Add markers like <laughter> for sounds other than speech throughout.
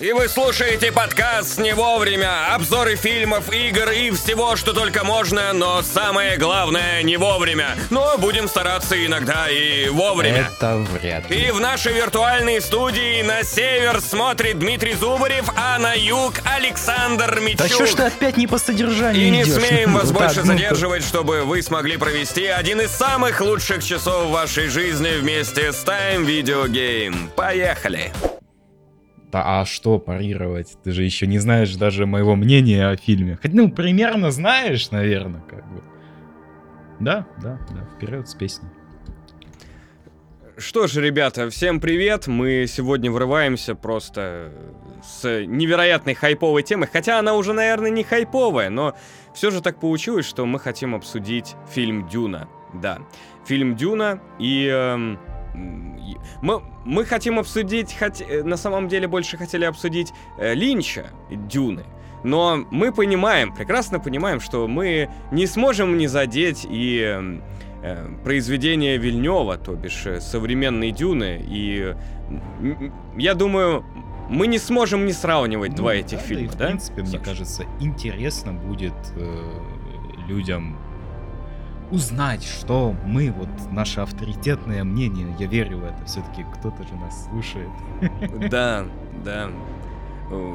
И вы слушаете подкаст «Не вовремя». Обзоры фильмов, игр и всего, что только можно, но самое главное не вовремя. Но будем стараться иногда и вовремя. Это вряд ли. И в нашей виртуальной студии на север смотрит Дмитрий Зубарев, а на юг Александр Мичук. Да что ж ты опять не по содержанию И не идешь? смеем вас Так, больше задерживать, чтобы вы смогли провести один из самых лучших часов вашей жизни вместе с Time Video Game. Поехали! Да а что парировать? Ты же еще не знаешь даже моего мнения о фильме. Хоть, ну, примерно знаешь, наверное, как бы. Да, да, да, вперед с песней. Что ж, ребята, всем привет. Мы сегодня врываемся просто с невероятной хайповой темой. Хотя она уже, наверное, не хайповая, но все же так получилось, что мы хотим обсудить фильм «Дюна». Да, фильм «Дюна» и... эм, мы, мы хотим обсудить, хот- э, на самом деле больше хотели обсудить э, Линча «Дюны». Но мы понимаем, прекрасно понимаем, что мы не сможем не задеть и э, произведение Вильнева, то бишь э, современные Дюны. И я думаю, мы не сможем не сравнивать два Ну, этих да, фильма, и, да? В принципе, мне Саш? кажется, интересно будет э, людям узнать, что мы, вот наше авторитетное мнение, я верю в это, все-таки кто-то же нас слушает. <laughs> Да, да. Э,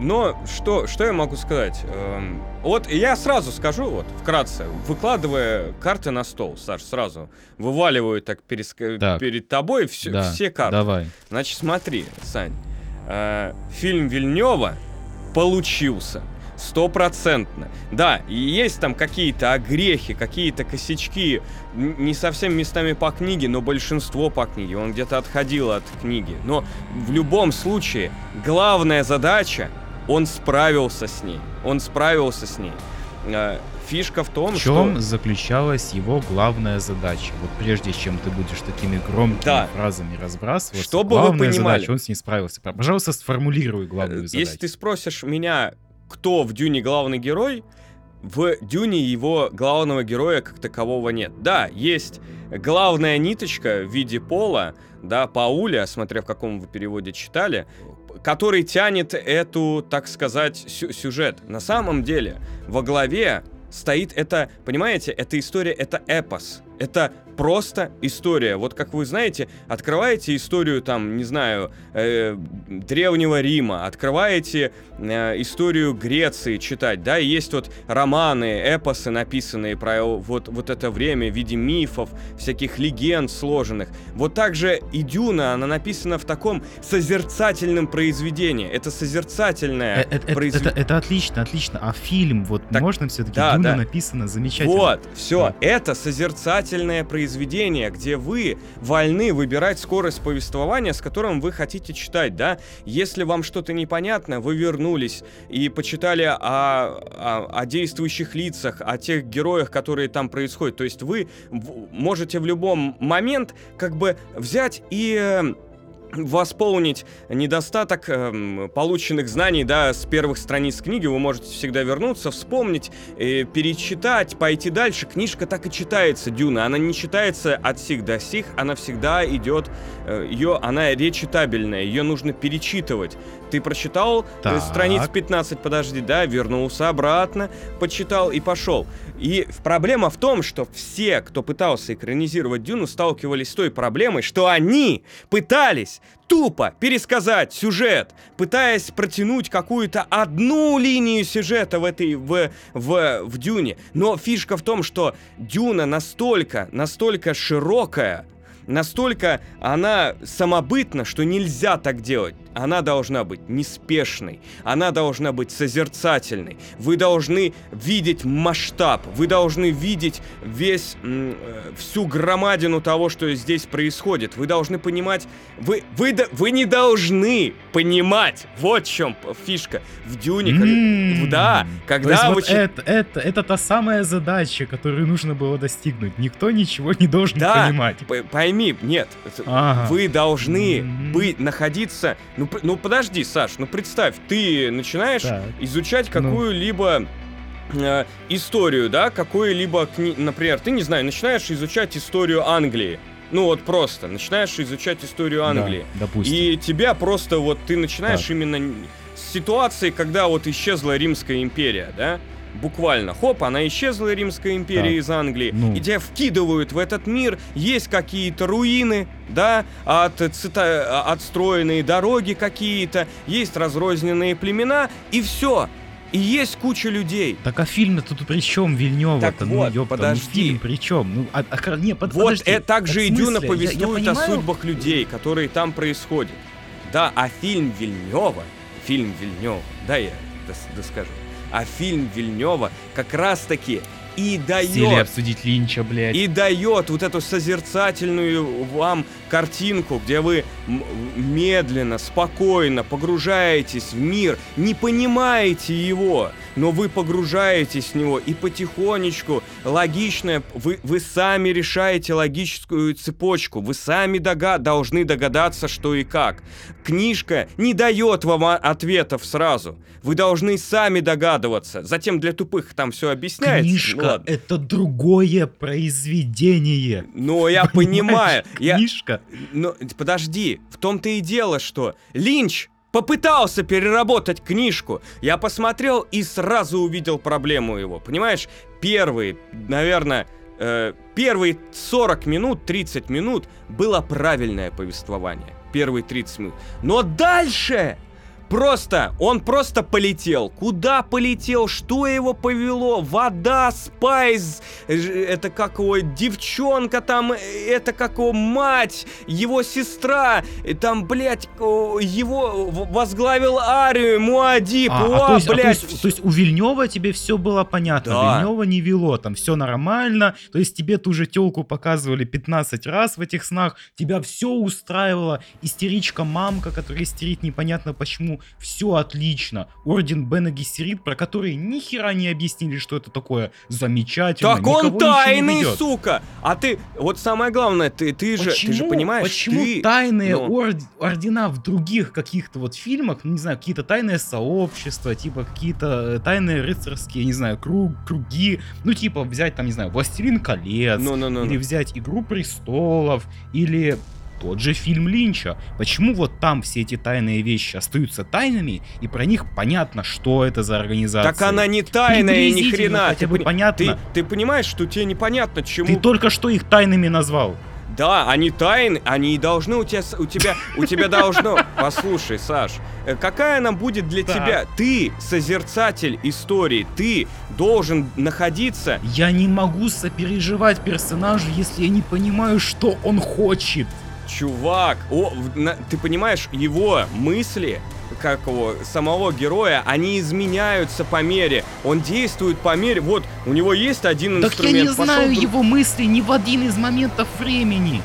Но что, что я могу сказать? Эм, Вот я сразу скажу, вот, вкратце, выкладывая карты на стол, Саш, сразу вываливаю так, переск- Так. перед тобой все, Да, все карты. Давай. Значит, смотри, Сань, э, фильм Вильнева получился стопроцентно. Да, и есть там какие-то огрехи, какие-то косячки, не совсем местами по книге, но большинство по книге. Он где-то отходил от книги. Но в любом случае, главная задача, он справился с ней. Он справился с ней. Э, Фишка в том, В чем что... заключалась его главная задача? Вот прежде чем ты будешь такими громкими Да. фразами разбрасываться, Чтобы вы главная понимали. задача, он с ней справился. Пожалуйста, сформулируй главную Э, задачу. Если ты спросишь меня, кто в Дюне главный герой, в Дюне его главного героя как такового нет. Да, есть главная ниточка в виде Пола, да, Пауля, смотря в каком вы переводе читали, который тянет эту, так сказать, сю- сюжет. На самом деле, во главе стоит это, понимаете, эта история, это эпос. Это просто история. Вот как вы знаете, открываете историю там, не знаю, э, древнего Рима, открываете э, историю Греции читать, да, и есть вот романы, эпосы, написанные про вот, вот это время в виде мифов, всяких легенд сложенных. Вот так же и Дюна, она написана в таком созерцательном произведении. Это созерцательное Э, э, э, произведение. это, это отлично, отлично. А фильм, вот Так, можно все-таки да, Дюна да. написано замечательно. Вот, все, Да. это созерцательное произведение, где вы вольны выбирать скорость повествования, с которым вы хотите читать, да. Если вам что-то непонятно, вы вернулись и почитали о, о- о действующих лицах, о тех героях, которые там происходят. То есть вы можете в любом момент как бы взять и... э, восполнить недостаток эм, полученных знаний, да, с первых страниц книги, вы можете всегда вернуться, вспомнить, э, перечитать, пойти дальше. Книжка так и читается, Дюна. Она не читается от сих до сих, она всегда идет, э, ее, она речитабельная, ее нужно перечитывать. Ты прочитал э, Так. страниц 15, подожди, да, вернулся обратно, почитал и пошел. И проблема в том, что все, кто пытался экранизировать Дюну, сталкивались с той проблемой, что они пытались тупо пересказать сюжет, пытаясь протянуть какую-то одну линию сюжета в этой в, в, в Дюне. Но фишка в том, что Дюна настолько, настолько широкая, настолько она самобытна, что нельзя так делать. Она должна быть неспешной, она должна быть созерцательной. Вы должны видеть масштаб, вы должны видеть весь э, всю громадину того, что здесь происходит. Вы должны понимать, вы вы вы не должны понимать. Вот в чем фишка в Дюне. как- М. да, когда вы вот это, это, это та самая задача, которую нужно было достигнуть. Никто ничего не должен Да, понимать. Пойми, нет, Ага. вы должны Мгм. быть, находиться... Ну, п- ну подожди, Саш, ну представь, ты начинаешь Так. изучать Ну. какую-либо э, историю, да, какую-либо, кни... например, ты, не знаю, начинаешь изучать историю Англии, Ну вот просто начинаешь изучать историю Англии. Да, допустим. И тебя просто вот ты начинаешь Так. именно с ситуации, когда вот исчезла Римская империя, да? Буквально, хоп, она исчезла, Римская империя Так. из Англии, Ну. и тебя вкидывают в этот мир, есть какие-то руины, да, от, цита- отстроенные дороги какие-то, есть разрозненные племена, и все. И есть куча людей. Так а фильм тут при чем Вильнева? Так ну, вот, ёпта, подожди. Ну, фильм при чем? Ну, а, а не, под- Вот подожди. это так же и Дюна смысле? Я- я повествует о судьбах людей, которые там происходят. Да, а фильм Вильнева, фильм Вильнева, да, я дос- доскажу, а фильм Вильнева как раз-таки и Сели дает, обсудить Линча, блядь. и дает вот эту созерцательную вам картинку, где вы медленно, спокойно погружаетесь в мир, не понимаете его, но вы погружаетесь в него и потихонечку, логичное, вы, вы сами решаете логическую цепочку, вы сами дога- должны догадаться, что и как. Книжка не дает вам ответов сразу. Вы должны сами догадываться. Затем для тупых там все объясняется. Ну Книжка ладно. это другое произведение. Ну, я понимаю. Я, Книжка. Ну, подожди, в том-то и дело, что Линч попытался переработать книжку. Я посмотрел и сразу увидел проблему его. Понимаешь, первые, наверное, э, первые 40 минут, 30 минут было правильное повествование. Первые 30 минут. Но дальше Просто, он просто полетел. Куда полетел? Что его повело? Вода, спайс, это как его девчонка там, это как его мать, его сестра, там, блядь, о, его возглавил арию, Муадиб, А, а уа, то, есть, а то блядь. есть- то есть у Вильнева тебе все было понятно, Да. Вильнева не вело, там все нормально, то есть тебе ту же телку показывали 15 раз в этих снах, тебя все устраивало, истеричка мамка, которая истерит непонятно почему, все отлично, Орден Бена Гессерит, про который ни хера не объяснили, что это такое, замечательно, Так он тайный, сука! А ты, вот самое главное, ты, ты же, ты же понимаешь, почему ты... тайные ну. орд- ордена в других каких-то вот фильмах, ну, не знаю, какие-то тайные сообщества, типа какие-то э, тайные рыцарские, не знаю, круг, круги, ну, типа взять там, не знаю, Властелин колец, Ну-ну-ну. или взять Игру престолов, или тот же фильм Линча. Почему вот там все эти тайные вещи остаются тайнами, и про них понятно, что это за организация? Так она не тайная ни хрена. хотя Ты, бы пони- понятно. ты, ты понимаешь, что тебе непонятно, чему... Ты только что их тайными назвал. Да, они тайны, они и должны у тебя, у тебя, у тебя должно... <laughs> Послушай, Саш, э, какая она будет для Так. тебя? Ты созерцатель истории, ты должен находиться... Я не могу сопереживать персонажу, если я не понимаю, что он хочет. Чувак, о, на- ты понимаешь, его мысли, как его, самого героя, они изменяются по мере. Он действует по мере... Вот, у него есть один Так я инструмент. не пошел знаю друг- его мысли ни в один из моментов времени.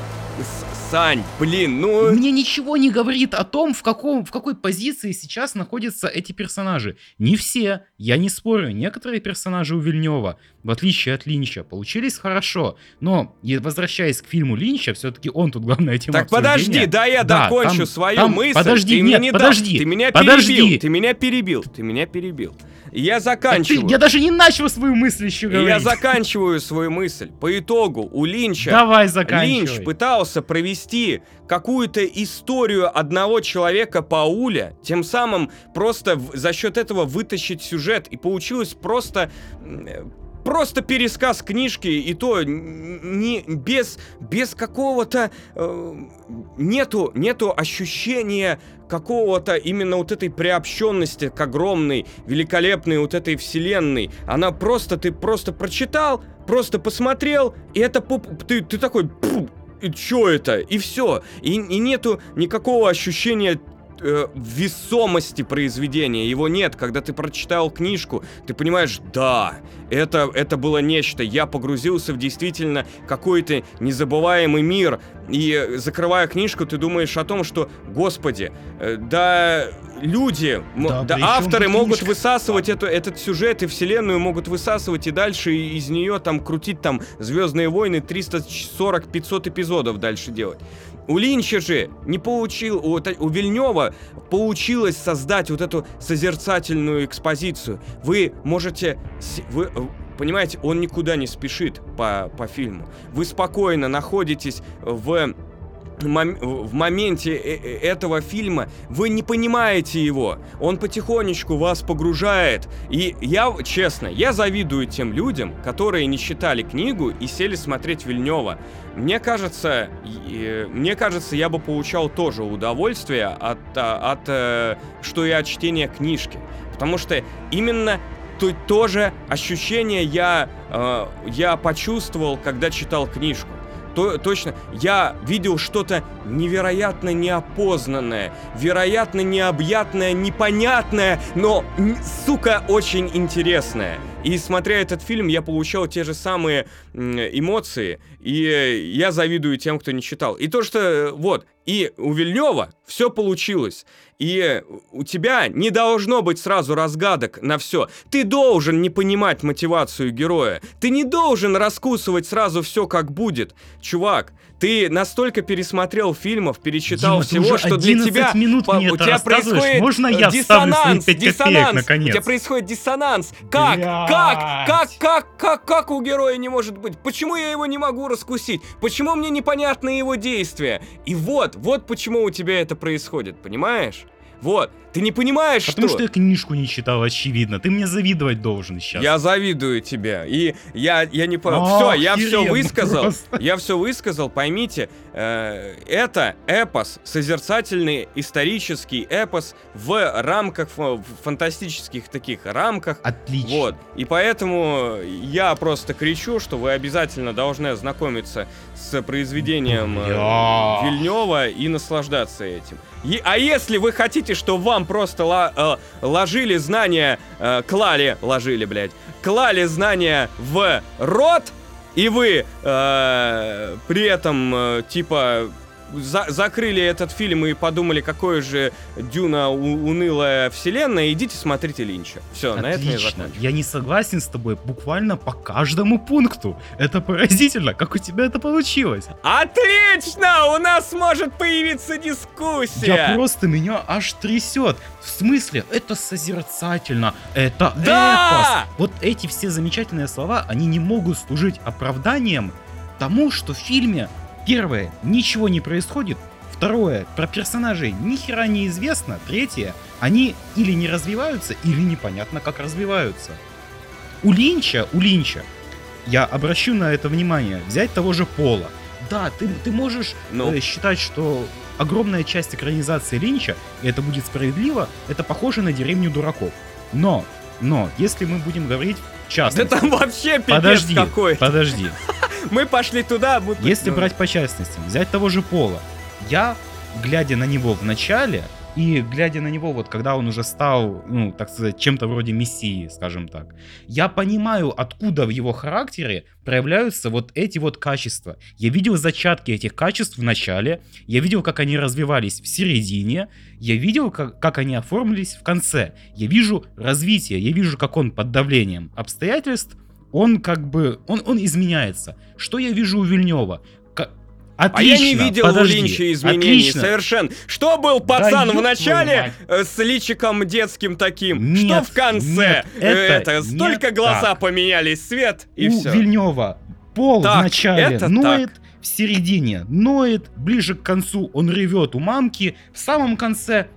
Сань, блин, ну... Мне ничего не говорит о том, в, каком, в какой позиции сейчас находятся эти персонажи. Не все, я не спорю, некоторые персонажи у Вильнева, в отличие от Линча, получились хорошо. Но, возвращаясь к фильму Линча, все-таки он тут главная тема Так подожди, да я Да, докончу там- свою там- мысль. подожди, ты нет, мне не дал. подожди, Ты меня подожди. перебил, ты меня перебил, ты меня перебил. Я Так ты- заканчиваю. я даже не начал свою мысль еще говорить. я заканчиваю свою мысль. По итогу у Линча Давай заканчивай. Линч пытался провести какую-то историю одного человека Пауля, тем самым просто за счет этого вытащить сюжет. И получилось просто... Просто пересказ книжки, и то не без, без какого-то э, нету, нету ощущения какого-то именно вот этой приобщенности к огромной, великолепной вот этой вселенной. Она просто, ты просто прочитал, просто посмотрел, и это ты, ты такой, «Пф, и чё это? И все. И, и нету никакого ощущения э, весомости произведения. Его нет. Когда ты прочитал книжку, ты понимаешь, да, это, это было нечто. Я погрузился в действительно какой-то незабываемый мир. И э, закрывая книжку, ты думаешь о том, что, господи, э, да люди, Да, да, авторы могут книжка? высасывать эту, этот сюжет и вселенную могут высасывать и дальше из нее там крутить там Звездные войны 340-500 эпизодов дальше делать. У Линча же не получил, у, у Вильнева получилось создать вот эту созерцательную экспозицию. Вы можете, вы, э, понимаете, он никуда не спешит по, по фильму. Вы спокойно находитесь в мом- в моменте э- э- этого фильма вы не понимаете его. Он потихонечку вас погружает. И я, честно, я завидую тем людям, которые не читали книгу и сели смотреть Вильнева. Мне кажется, и- мне кажется, я бы получал тоже удовольствие от, а, от э, что и от чтения книжки. Потому что именно то, то же ощущение я, э, я почувствовал, когда читал книжку. То, точно, я видел что-то невероятно неопознанное, вероятно необъятное, непонятное, но, сука, очень интересное. И смотря этот фильм, я получал те же самые эмоции, и э, я завидую тем, кто не читал. И то, что, э, вот, и у Вильнева все получилось. И у тебя не должно быть сразу разгадок на все. Ты должен не понимать мотивацию героя. Ты не должен раскусывать сразу все, как будет. Чувак, ты настолько пересмотрел фильмов, перечитал Дима, ты всего, уже что для 11 тебя минут по- мне у это тебя происходит Можно э, я диссонанс, диссонанс. наконец? У тебя происходит диссонанс. Как, как, как, как, как, как у героя не может быть? Почему я его не могу раскусить? Почему мне непонятны его действия? И вот, вот почему у тебя это происходит, понимаешь? Вот, ты не понимаешь, Потому что... что я книжку не читал, очевидно. Ты мне завидовать должен сейчас. Я завидую тебе. И я, я не... Ах, Все, я все высказал. просто. Я все высказал, поймите. э, это эпос, созерцательный исторический эпос в рамках, в фантастических таких рамках. Отлично. Вот. И поэтому я просто кричу, что вы обязательно должны ознакомиться с произведением э. Вильнева и наслаждаться этим. И- а если вы хотите, что вам просто ла- э, ложили знания, э, клали, ложили, блядь, клали знания в рот, и вы э, при этом, э, типа, за- закрыли этот фильм и подумали, какое же Дюна унылая вселенная, идите смотрите Линча. Все, на этом я закончу. Я не согласен с тобой буквально по каждому пункту. Это поразительно, как у тебя это получилось. Отлично! У нас может появиться дискуссия! Я просто меня аж трясет. В смысле, это созерцательно, это Да! эпос. Вот эти все замечательные слова, они не могут служить оправданием тому, что в фильме, первое, ничего не происходит, второе, про персонажей ни хера не известно, третье, они или не развиваются, или непонятно как развиваются. У Линча, у Линча, я обращу на это внимание, взять того же Пола. Да, ты, ты можешь Ну. э, считать, что огромная часть экранизации Линча, и это будет справедливо, это похоже на деревню дураков. Но, но, если мы будем говорить в Да там вообще пипец подожди, какой. подожди. <laughs> <laughs> Мы пошли туда, будто... Если ну, брать по частностям, взять того же Пола, я, глядя на него в начале, и глядя на него, вот когда он уже стал, ну, так сказать, чем-то вроде мессии, скажем так, я понимаю, откуда в его характере проявляются вот эти вот качества. Я видел зачатки этих качеств в начале, я видел, как они развивались в середине, я видел, как, как они оформились в конце. Я вижу развитие, я вижу, как он под давлением обстоятельств, он как бы, он, он изменяется. Что я вижу у Вильнева? Ка- А я не Отлично, видел подожди, у Линча изменений отлично. совершенно. Что был пацан ёб в начале э, с личиком детским таким? Нет, что в конце? нет, Э, это это столько глаза так. поменялись, свет и у все. Вильнева пол Так, в начале это ноет, в середине ноет, ближе к концу он ревет у мамки, в самом конце,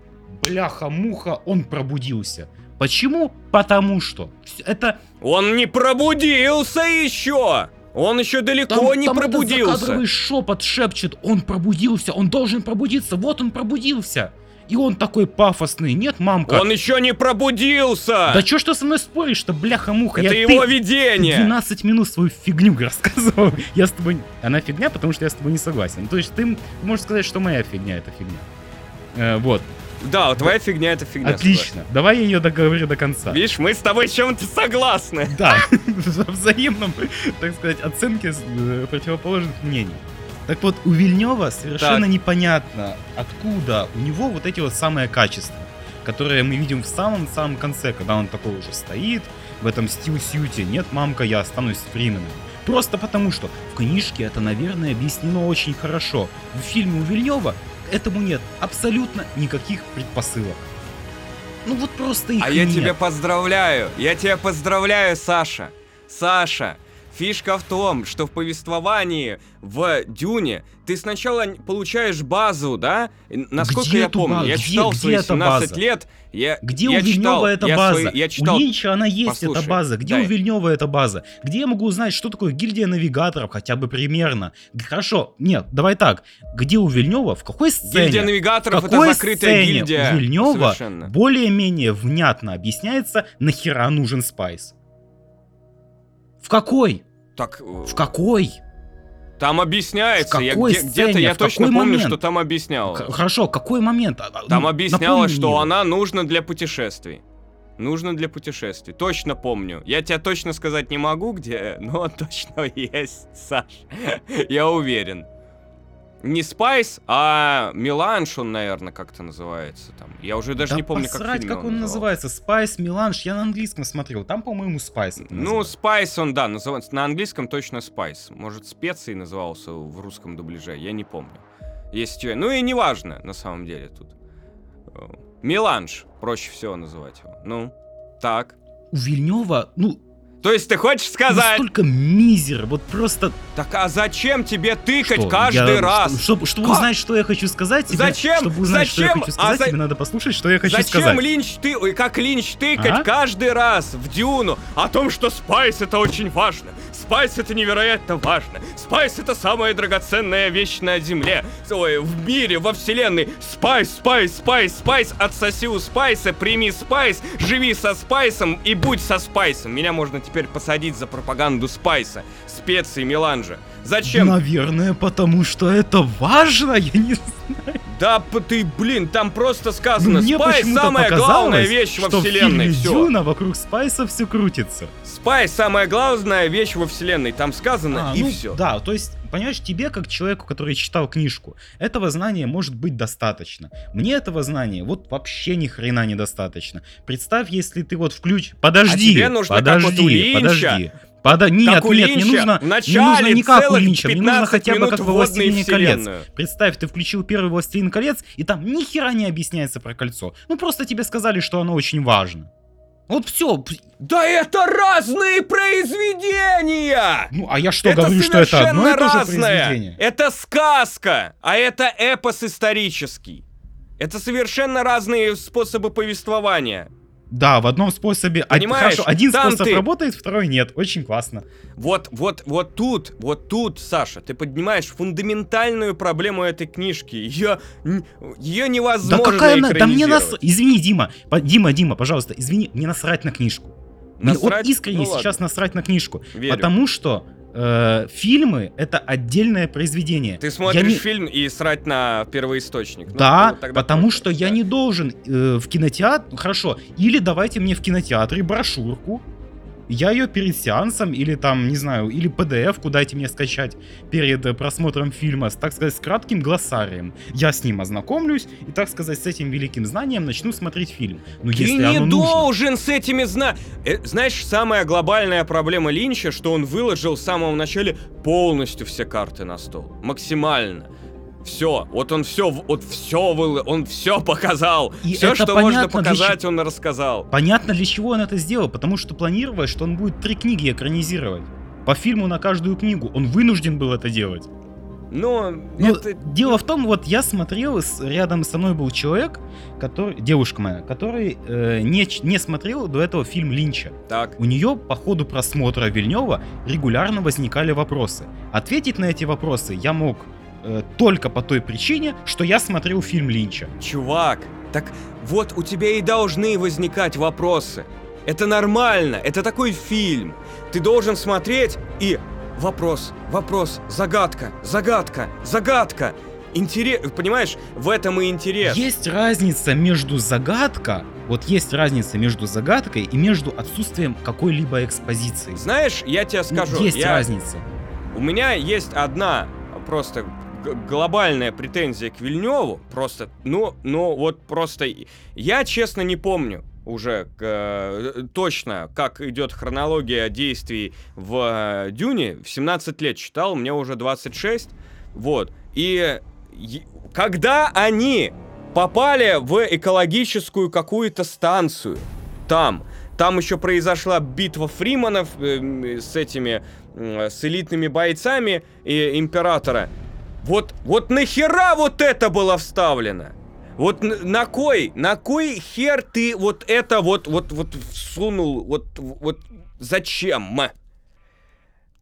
бляха-муха, он пробудился. Почему? Потому что это Он не пробудился еще! Он еще далеко Там, не там пробудился. закадровый шепот шепчет, он пробудился, он должен пробудиться, вот он пробудился. И он такой пафосный, нет, мамка? Он еще не пробудился! Да чё ж ты со мной споришь-то, бляха-муха? Это Я- его ты- видение! Ты 12 минут свою фигню <laughs> рассказывал. Я с тобой... Она фигня, потому что я с тобой не согласен. То есть ты можешь сказать, что моя фигня это фигня. Э, вот. Да, твоя фигня это фигня. Отлично. Давай я ее договорю до конца. Видишь, мы с тобой чем-то согласны. Да, <laughs> в взаимном, так сказать, оценке э, противоположных мнений. Так вот, у Вильнева совершенно Так. непонятно, откуда у него вот эти вот самые качества, которые мы видим в самом-самом конце, когда он такой уже стоит, в этом стил-сьюте, нет, мамка, я останусь Фрименом. Просто потому, что в книжке это, наверное, объяснено очень хорошо. В фильме у Вильнева этому нет абсолютно никаких предпосылок. Ну вот просто их А я нет. тебя поздравляю. Я тебя поздравляю, Саша. Саша, фишка в том, что в повествовании в Дюне ты сначала получаешь базу, да? Насколько Где я помню, базу? я читал где свои эта 17 база? лет. Я, Где я у Вильнева эта я база? свои- я читал У Линча она есть, Послушай, эта база. Где дай. у Вильнева эта база? Где я могу узнать, что такое гильдия навигаторов, хотя бы примерно? Хорошо, нет, давай так. Где у Вильнева, в какой сцене? Гильдия в навигаторов это какой закрытая сцене гильдия. у Вильнева более-менее внятно объясняется, нахера нужен спайс? В какой? Так, э, В какой? там объясняется. В Я какой где-то сцене? я В точно какой помню, момент? что там объяснялось. Х- Хорошо, какой момент? А, Там ну, объяснялось, что мне. она нужна для путешествий. Нужно для путешествий. Точно помню. Я тебе точно сказать не могу, где, но <laughs> точно <laughs> есть, Саш. Я уверен. Не Spice, а Меланж он, наверное, как-то называется там. Я уже даже Да не помню, как фильме как он назывался. называется. Спайс, Меланж. Я на английском смотрел. Там, по-моему, это Ну. Спайс он, да, называется. На английском точно Spice. Может, специи назывался в русском дубляже, я не помню. Есть, э, ну и неважно, на самом деле, тут. Э, Меланж, проще всего называть его. Ну, так. у Вильнева, ну, То есть ты хочешь сказать, настолько мизер, вот просто... так а зачем тебе тыкать Что, каждый я- раз? Чтобы, чтобы Как? узнать, что я хочу сказать, тебе, Зачем? Чтобы узнать, что я Зачем? хочу сказать, А за- тебе надо послушать, что я хочу Зачем сказать. Линч ты, ой, как Линч тыкать А? каждый раз в Дюну о том, что Спайс это очень важно, Спайс это невероятно важно, Спайс это самая драгоценная вещь на Земле, ой, в мире, во вселенной, Спайс, Спайс, Спайс, Спайс, отсоси у Спайса, прими Спайс, живи со Спайсом и будь со Спайсом. Меня можно теперь посадить за пропаганду Спайса, специи, меланжа. Зачем? Наверное, потому что это важно, я не Да п- ты, блин, там просто сказано, Мне Спайс самая главная вещь во что в вселенной, фильме все. Дюна вокруг Спайса все крутится. Спайс самая главная вещь во вселенной, там сказано А, и ну, все. Да, то есть, понимаешь, тебе, как человеку, который читал книжку, этого знания может быть достаточно. Мне этого знания вот вообще ни хрена недостаточно. Представь, если ты вот включ... Подожди, А тебе нужно, подожди, вот подожди. Пода... Нет, Как у нет, Линча, не нужно, не нужно не как у Линча, мне нужно 15 хотя бы как во «Властелине колец». Представь, ты включил первый «Властелин колец», и там ни хера не объясняется про кольцо. Ну просто тебе сказали, что оно очень важно. Вот все. Да это разные произведения! Ну, а я что, это говорю, что это одно и то же разное. произведение? Это сказка, а это эпос исторический. Это совершенно разные способы повествования. Да, в одном способе. Понимаешь, Хорошо, один там способ ты- работает, второй нет. Очень классно. Вот, вот, вот тут, вот тут, Саша, ты поднимаешь фундаментальную проблему этой книжки. Ее, ее Да невозможно какая она? Да мне нас... Извини, Дима. Дима, Дима, пожалуйста, извини, мне насрать на книжку. Мне вот Насрать? искренне Ну сейчас ладно. насрать на книжку. Верю. Потому что э, фильмы это отдельное произведение. Ты Я смотришь не- фильм и срать на первоисточник. Ну, Да, ну, потому что я не должен э, в кинотеатр... Хорошо, или давайте мне в кинотеатре брошюрку, я ее перед сеансом, или там, не знаю, или PDF-ку дайте мне скачать перед э, просмотром фильма, так сказать, с кратким глоссарием. Я с ним ознакомлюсь и, так сказать, с этим великим знанием начну смотреть фильм. Ну, Ты если не оно нужно. должен с этими зна... Э, знаешь, самая глобальная проблема Линча, что он выложил в самом начале полностью все карты на стол. Максимально. Все, вот он все, вот все выл, он все показал. И все, что можно понятно, показать, он рассказал. Понятно, для чего он это сделал, потому что планировалось, что он будет три книги экранизировать. По фильму на каждую книгу. Он вынужден был это делать. Но Ну, это... Дело в том, вот я смотрел, рядом со мной был человек, который, девушка моя, который э, не, ч- не смотрел до этого фильм Линча. Так, У нее по ходу просмотра Вильнева регулярно возникали вопросы. Ответить на эти вопросы я мог э, только по той причине, что я смотрел фильм Линча. чувак, так вот у тебя и должны возникать вопросы. Это нормально, это такой фильм. Ты должен смотреть и... Вопрос, вопрос, загадка, загадка, загадка. Интерес, понимаешь, в этом и интерес. Есть разница между загадка, вот есть разница между загадкой и между отсутствием какой-либо экспозиции. Знаешь, я тебе Ну, скажу, есть я- разница. у меня есть одна просто глобальная претензия к Вильневу, просто, ну, ну, вот просто, я честно не помню уже э, точно, как идет хронология действий в э, Дюне, в 17 лет читал, мне уже 26, вот, и е- когда они попали в экологическую какую-то станцию, там, Там еще произошла битва фриманов э, с этими, э, с элитными бойцами и императора. Вот, вот нахера вот это было вставлено? Вот на кой, на кой хер ты вот это вот, вот, вот всунул, вот, вот зачем?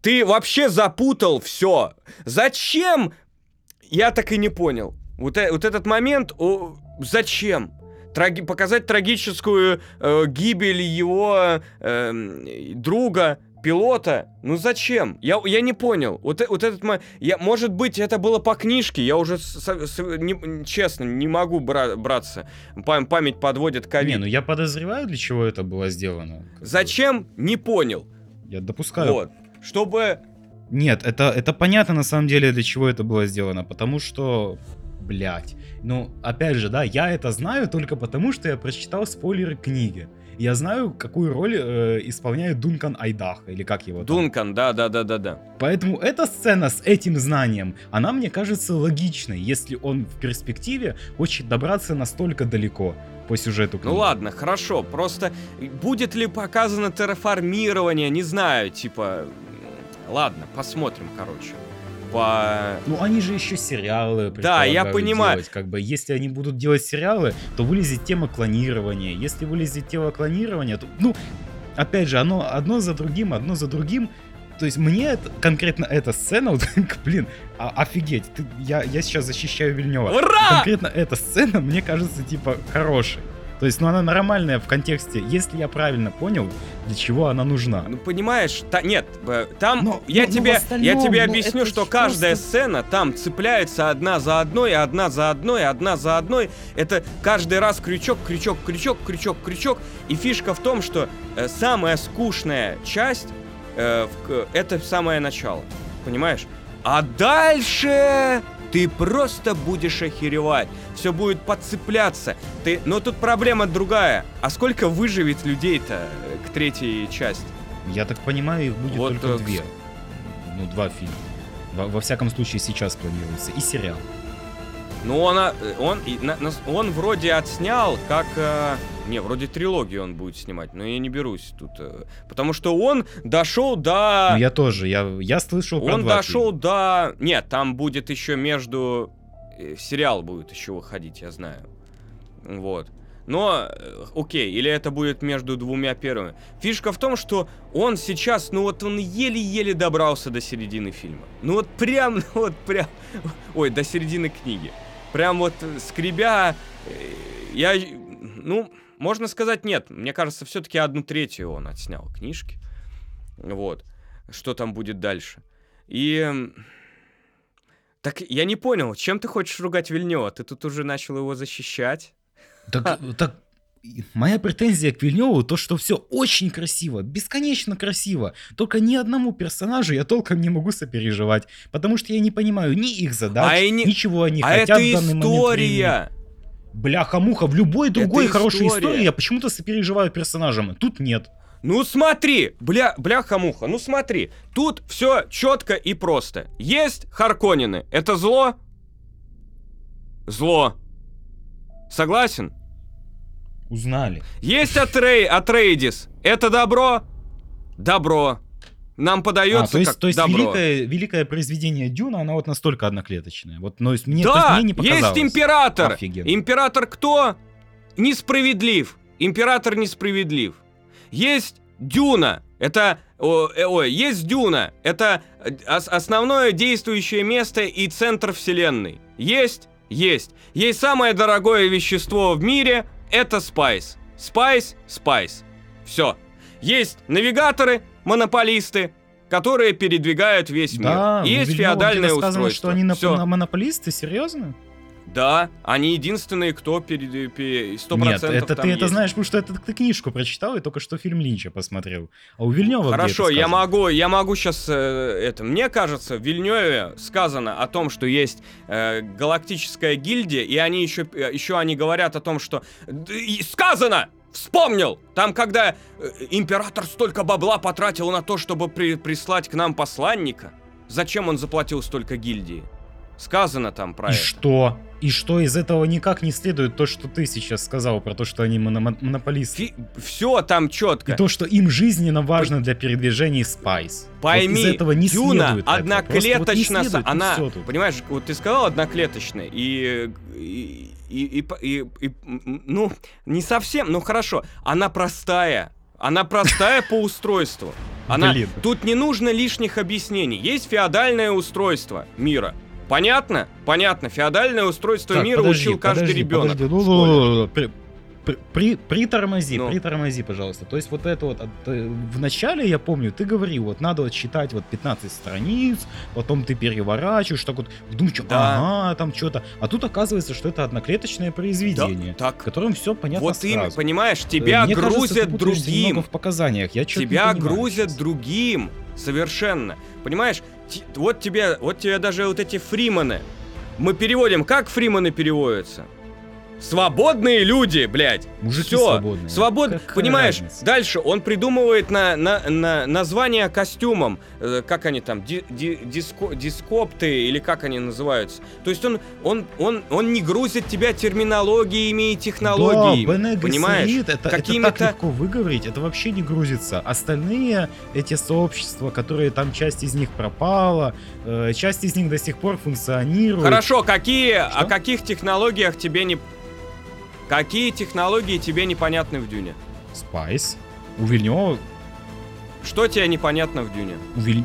Ты вообще запутал все. Зачем? Я так и не понял. Вот, э, вот этот момент, о, зачем? Траги показать трагическую э, гибель его э, друга, пилота. Ну зачем? Я, я не понял. Вот, э, вот этот я, может быть, это было по книжке. Я уже с, с, не, честно не могу бра, браться. Пам, память подводит ковид. Не, ну я подозреваю, для чего это было сделано. Зачем? Не понял. Я допускаю. Вот. Чтобы нет, это, это понятно на самом деле, для чего это было сделано. Потому что, блядь, ну, опять же, да, я это знаю только потому, что я прочитал спойлеры книги. Я знаю, какую роль э, исполняет Дункан Айдах, или как его там. Дункан, да-да-да-да-да. Поэтому эта сцена с этим знанием, она мне кажется логичной, если он в перспективе хочет добраться настолько далеко по сюжету книги. Ну ладно, хорошо, просто будет ли показано терраформирование, не знаю, типа... Ладно, посмотрим, короче по... Ну, они же еще сериалы Да, я понимаю. Делать. Как бы, если они будут делать сериалы, то вылезет тема клонирования. Если вылезет тема клонирования, то, ну, опять же, оно одно за другим, одно за другим. То есть мне это, конкретно эта сцена, <laughs> вот, блин, а, офигеть, ты, я, я сейчас защищаю Вильнева. Ура! Конкретно эта сцена мне кажется, типа, хорошей. То есть, ну, она нормальная в контексте, если я правильно понял, для чего она нужна. Ну, понимаешь, та, нет, там но, я, но, тебе, но я тебе объясню, что каждая просто... сцена там цепляется одна за одной, одна за одной, одна за одной. Это каждый раз крючок, крючок, крючок, крючок, крючок. И фишка в том, что э, самая скучная часть э, в, это самое начало. Понимаешь? А дальше ты просто будешь охеревать. Все будет подцепляться. Ты... Но тут проблема другая. А сколько выживет людей-то э, к третьей части? Я так понимаю, их будет вот только э, две. Ну, два фильма. Во, во всяком случае, сейчас планируется. И сериал. Ну, э, он, он вроде отснял, как... Э, не, вроде трилогию он будет снимать, но я не берусь тут. Э, потому что он дошел до... Ну, я тоже, я, я слышал про Он дошел до... Нет, там будет еще между... Сериал будет еще выходить, я знаю. Вот. Но, окей, или это будет между двумя первыми. Фишка в том, что он сейчас, ну вот он еле-еле добрался до середины фильма. Ну вот прям, <laughs> ну вот прям... Ой, до середины книги. Прям вот скребя... Я... Ну, можно сказать нет. Мне кажется, все-таки одну третью он отснял книжки. Вот. Что там будет дальше. И... Так я не понял, чем ты хочешь ругать Вильнева? Ты тут уже начал его защищать. Так, так моя претензия к Вильневу то, что все очень красиво, бесконечно красиво. Только ни одному персонажу я толком не могу сопереживать, потому что я не понимаю ни их задач, а не... ничего они а хотят это в данный история. момент Бляха-муха, в любой другой это хорошей история. истории я почему-то сопереживаю персонажам. Тут нет. Ну смотри, бля, бляха-муха, ну смотри. Тут все четко и просто. Есть Харконины. Это зло? Зло. Согласен? Узнали. Есть Атрей, Атрейдис. Это добро? Добро нам подается а, то есть, как то есть добро. Великое, великое произведение Дюна, оно вот настолько одноклеточное. Вот, но есть, мне, да, есть, мне не показалось. есть император. Офигенно. Император кто? Несправедлив. Император несправедлив. Есть Дюна. Это, э, ой, есть Дюна. Это основное действующее место и центр вселенной. Есть, есть. Есть самое дорогое вещество в мире. Это спайс. Спайс, спайс. Все. Есть навигаторы, монополисты, которые передвигают весь да, мир. есть феодальное устройство. что они на монополисты, серьезно? Да, они единственные, кто перед, перед 100% Нет, это ты есть. это знаешь, потому что это ты книжку прочитал и только что фильм Линча посмотрел. А у Вильнева Хорошо, я могу, я могу сейчас э, это. Мне кажется, в Вильневе сказано о том, что есть э, галактическая гильдия, и они еще э, еще они говорят о том, что сказано Вспомнил! Там, когда э, император столько бабла потратил на то, чтобы при прислать к нам посланника, зачем он заплатил столько гильдии? Сказано там про И это. что? И что из этого никак не следует то, что ты сейчас сказал про то, что они моно- монополисты. Все там четко. И то, что им жизненно важно для передвижения спайс. Пойми, вот из этого не Дюна следует одноклеточно, вот она, понимаешь, вот ты сказал одноклеточная, и, и, и, и, и- и- ну, не совсем, ну хорошо, она простая, она простая по устройству. Она, Блин. тут не нужно лишних объяснений. Есть феодальное устройство мира. Понятно? Понятно. Феодальное устройство Так, мира подожди, учил каждый подожди, ребенок. подожди. Ну, в ну, ну, ну, при- при- при- Притормози, Ну. притормози, пожалуйста. То есть вот это вот, от, э, в начале, я помню, ты говорил, вот надо вот читать вот 15 страниц, потом ты переворачиваешь, так вот, думаешь, что, Да. ага, там что-то. А тут оказывается, что это одноклеточное Да, произведение, в так, котором все понятно вот сразу. понимаешь, Э, тебя мне кажется, грузят путаешься другим. в показаниях. Я Тебя грузят сейчас. другим. Совершенно. Понимаешь, вот тебе, вот тебе даже вот эти фримены. Мы переводим, как фримены переводятся? Свободные люди, блядь. Мужики Всё. свободные. Какая понимаешь? разница? Дальше он придумывает на, на, на название костюмам, э, как они там, ди- ди- диско- дископты или как они называются. То есть он, он, он, он не грузит тебя терминологиями и технологиями, Да, понимаешь? Это, это Какими-то- так легко выговорить, это вообще не грузится. Остальные эти сообщества, которые там часть из них пропала, э, часть из них до сих пор функционирует. Хорошо, какие, о Что? каких технологиях тебе не... Какие технологии тебе непонятны в Дюне? Спайс. У Вильнёва... Что тебе непонятно в Дюне? У Виль-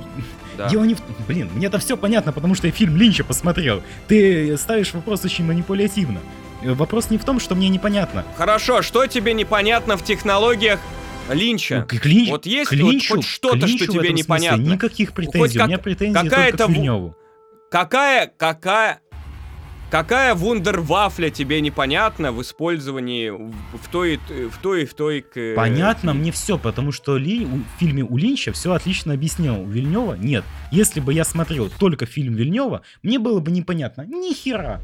Да. Дело не в... Блин, мне это все понятно, потому что я фильм Линча посмотрел. Ты ставишь вопрос очень манипулятивно. Э, Вопрос не в том, что мне непонятно. Хорошо, что тебе непонятно в технологиях Линча? К Линч- Вот есть Линчу- вот, хоть что-то, что тебе смысле непонятно? Никаких претензий. как- У меня претензии какая-то только к ву- Вильнёву. Какая, какая, какая вундервафля тебе непонятна в использовании в, той, в той в той... к- Понятно мне все, потому что Ли, в фильме у Линча все отлично объяснил. У Вильнева нет. Если бы я смотрел только фильм Вильнева, мне было бы непонятно ни хера.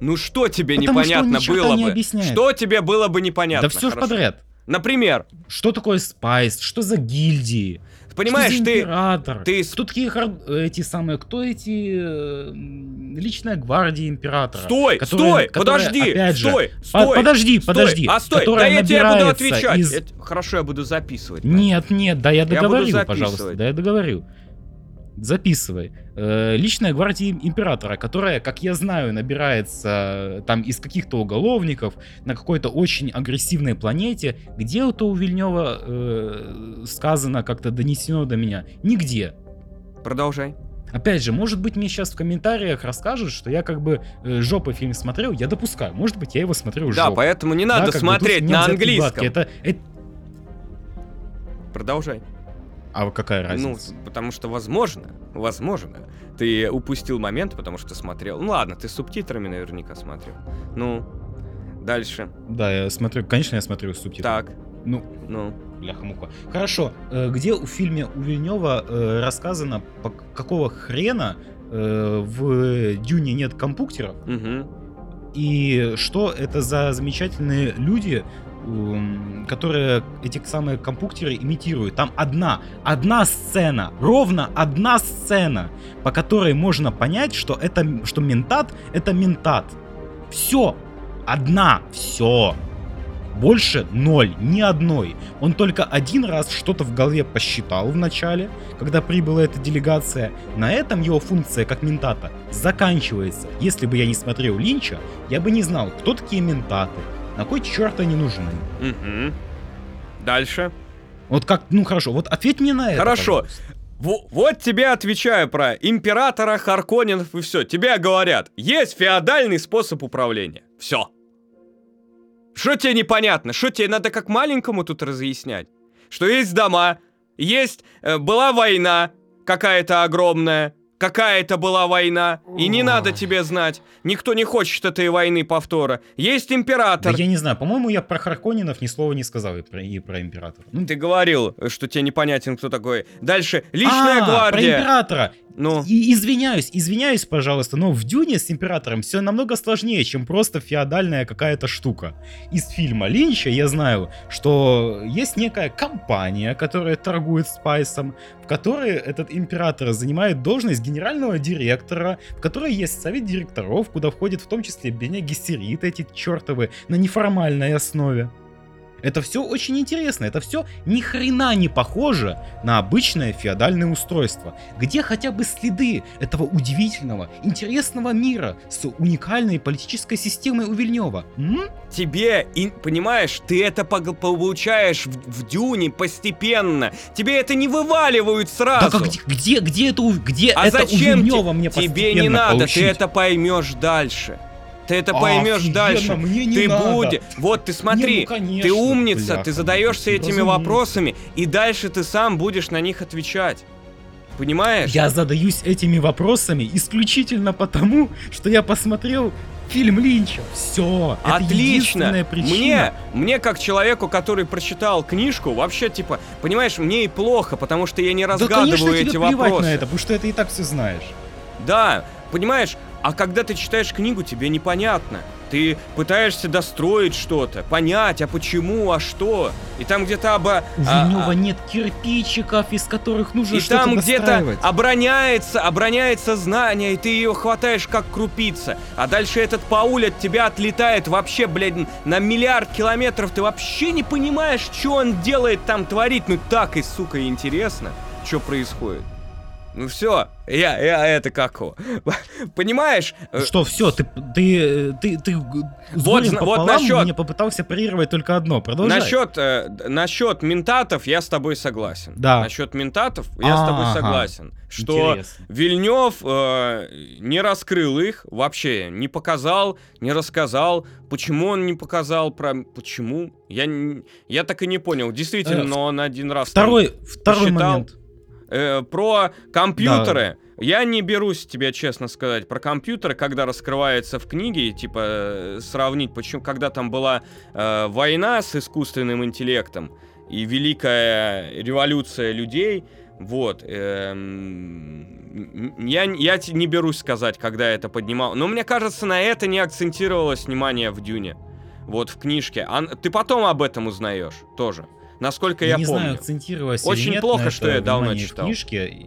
Ну что тебе Потому что он непонятно черта было не бы? объясняет. Что тебе было бы непонятно? да все Хорошо. подряд. Например, Что такое спайс? Что за гильдии? Понимаешь, что за ты... император? ты Кто такие хар- эти самые, кто эти личная гвардия императора? Стой, которая- стой, которая, подожди, опять же, стой, По- стой. подожди, стой, подожди. А стой, да я тебе буду отвечать. из- Это- Хорошо, я буду записывать. Нет, нет, да я договорю, записывать. пожалуйста, да я договорю. Записывай. Э, личная гвардия им- императора, которая, как я знаю, набирается э, там из каких-то уголовников на какой-то очень агрессивной планете. Где это у Вильнева э, сказано, как-то донесено до меня? Нигде. Продолжай. Опять же, может быть, мне сейчас в комментариях расскажут, что я как бы э, жопой фильм смотрел, я допускаю. Может быть, я его смотрел Да, жопой. поэтому не Да, надо бы тут смотреть нет на английском. Это, это- Продолжай. А какая Ну, разница? потому что возможно, возможно, ты упустил момент, потому что смотрел. Ну ладно, ты с субтитрами наверняка смотрел. Ну, дальше. Да, я смотрю, конечно, я смотрю субтитры. Так, Ну, ну. бляха-муха. Хорошо, э, где у фильме у Вильнева э, рассказано, по какого хрена э, в Дюне нет компьютеров, Угу. и что это за замечательные люди, которые эти самые компьютеры имитируют. Там одна, одна сцена, ровно одна сцена, по которой можно понять, что это, что ментат, это ментат. Все, одна, все. Больше ноль, ни одной. Он только один раз что-то в голове посчитал в начале, когда прибыла эта делегация. На этом его функция как ментата заканчивается. Если бы я не смотрел Линча, я бы не знал, кто такие ментаты, на кой черт они нужны. Угу. Дальше. Вот как, ну хорошо, вот ответь мне на это. Хорошо. Во- вот тебе отвечаю про императора Харконинов и все. Тебе говорят, есть феодальный способ управления. Все. Что тебе непонятно? Что тебе надо как маленькому тут разъяснять? Что есть дома, есть... э, была война какая-то огромная, какая-то была война, и не надо тебе знать. Никто не хочет этой войны повтора. Есть Да император. я не знаю, по-моему, я про Харконинов ни слова не сказал и про, и про императора. Ну, Ты говорил, что тебе непонятен, кто такой. Дальше. Личная А, гвардия. Про императора. Ну, И извиняюсь, извиняюсь, пожалуйста, но в Дюне с императором все намного сложнее, чем просто феодальная какая-то штука. Из фильма Линча я знаю, что есть некая компания, которая торгует спайсом, в которой этот император занимает должность генерального директора, в которой есть совет директоров, куда входит в том числе Беня Гессерит, эти чертовы, на неформальной основе. Это все очень интересно, это все ни хрена не похоже на обычное феодальное устройство, где хотя бы следы этого удивительного, интересного мира с уникальной политической системой у Вильнева. М? Тебе, и, понимаешь, ты это получаешь в, в Дюне постепенно. Тебе это не вываливают сразу. Так а где, где, где это, где А это зачем у Вильнева мне тебе не надо, получить? ты это поймешь дальше. Ты это поймешь Офигенно, дальше. мне не ты надо. будешь. Вот ты смотри, Не, ну, конечно, ты умница, бляха, ты задаешься этими разумеется. вопросами, и дальше ты сам будешь на них отвечать. Понимаешь? Я задаюсь этими вопросами исключительно потому, что я посмотрел фильм Линча. Все. Отлично. причина. Мне, мне как человеку, который прочитал книжку, вообще типа, понимаешь, мне и плохо, потому что я не да, разгадываю конечно, тебе эти плевать вопросы. на это, потому что это и так все знаешь. Да, понимаешь, а когда ты читаешь книгу, тебе непонятно. Ты пытаешься достроить что-то, понять, а почему, а что. И там где-то оба... У а- а- нет кирпичиков, из которых нужно и что-то там где-то обороняется, обороняется знание, и ты ее хватаешь как крупица. А дальше этот Пауль от тебя отлетает вообще, блядь, на миллиард километров. Ты вообще не понимаешь, что он делает там, творит. Ну так и, сука, интересно, что происходит. Ну все, я, я это как его. <laughs> Понимаешь? э, Что, все, ты, ты, ты, ты Вот зна- вот пополам насчет- мне попытался парировать только одно. Продолжай. Насчет, э, насчет ментатов я с тобой согласен. Да. Насчет ментатов я с тобой согласен. Что Интересно. Вильнев э, не раскрыл их вообще, не показал, не рассказал. Почему он не показал про... Почему? Я, я так и не понял. Действительно, Э, но он один раз... там, Второй, второй посчитал. момент. Э, про компьютеры. Я не берусь тебе честно сказать про компьютеры, когда раскрывается в книге, типа э, сравнить, почему, когда там была э, война с искусственным интеллектом и великая революция людей, вот. эм, я, я не берусь сказать, когда это поднимал. Но мне кажется, на это не акцентировалось внимание в Дюне. Вот в книжке. А, ты потом об этом узнаешь тоже. Насколько я, не помню. знаю, акцентировалось или Очень нет плохо, что я давно в читал. книжке.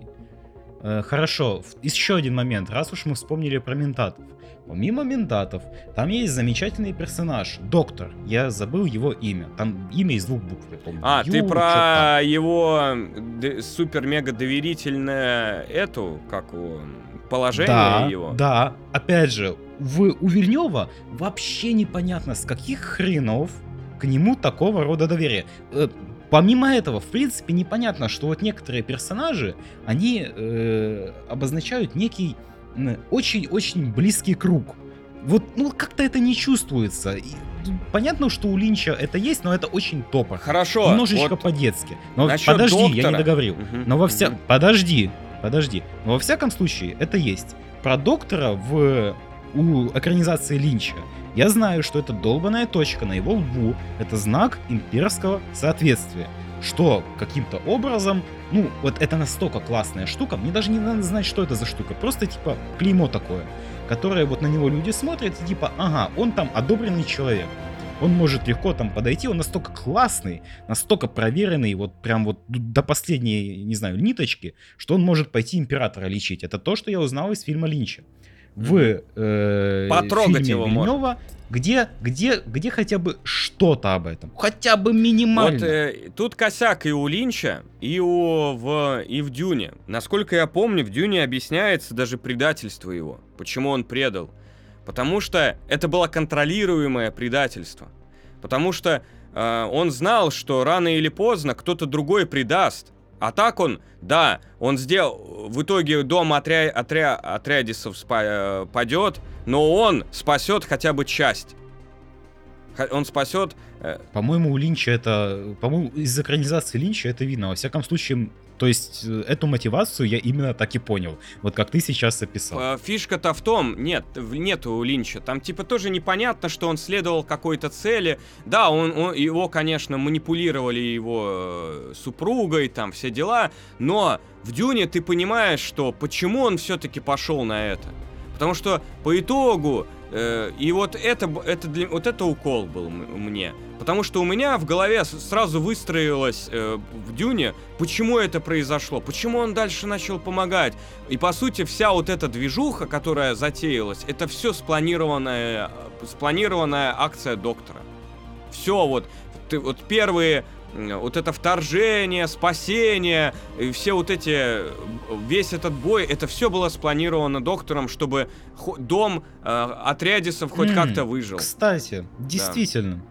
Э, Хорошо, в- еще один момент. Раз уж мы вспомнили про ментатов. Помимо ментатов, там есть замечательный персонаж, доктор. Я забыл его имя. Там имя из двух букв, я помню. А, Ю, ты про его д- супер-мега доверительное эту, как его, положение да, его? Да, опять же, в, у Вильнева вообще непонятно, с каких хренов к нему такого рода доверие. Помимо этого, в принципе, непонятно, что вот некоторые персонажи, они э, обозначают некий очень-очень близкий круг. Вот, ну, как-то это не чувствуется. И, понятно, что у Линча это есть, но это очень топор. Хорошо. Немножечко вот по-детски. Но подожди, я доктора- не договорил. Мгм, Но во вся... мгм. Подожди, подожди. Но во всяком случае, это есть. Про доктора в у экранизации Линча я знаю, что это долбаная точка на его лбу. Это знак имперского соответствия. Что каким-то образом, ну, вот это настолько классная штука, мне даже не надо знать, что это за штука. Просто типа клеймо такое, которое вот на него люди смотрят и типа, ага, он там одобренный человек. Он может легко там подойти, он настолько классный, настолько проверенный, вот прям вот до последней, не знаю, ниточки, что он может пойти императора лечить. Это то, что я узнал из фильма Линча. В э, Потрогать фильме его Вильнёва, где, где, где хотя бы что-то об этом. Хотя бы минимально. Вот э, тут косяк и у Линча, и, у, в, и в Дюне. Насколько я помню, в Дюне объясняется даже предательство его. Почему он предал. Потому что это было контролируемое предательство. Потому что э, он знал, что рано или поздно кто-то другой предаст. А так он, да, он сделал, в итоге дом отря, отря, отрядисов спа, э, падет, но он спасет хотя бы часть. Он спасет э, По-моему, у Линча это... По-моему, из экранизации Линча это видно. Во всяком случае, то есть э, эту мотивацию я именно так и понял. Вот как ты сейчас описал. Э, Фишка-то в том, нет, нету Линча. Там типа тоже непонятно, что он следовал какой-то цели. Да, он, он- его, конечно, манипулировали его э, супругой, там все дела. Но в Дюне ты понимаешь, что почему он все-таки пошел на это. Потому что по итогу Э, и вот это, это для, вот это укол был мне. Потому что у меня в голове сразу выстроилось э, в Дюне, почему это произошло, почему он дальше начал помогать. И по сути вся вот эта движуха, которая затеялась, это все спланированная, э, спланированная акция доктора. Все вот, ты, вот первые вот это вторжение, спасение, и все вот эти, э, весь этот бой, это все было спланировано доктором, чтобы дом э, отрядисов хоть М, как-то выжил. Кстати, действительно.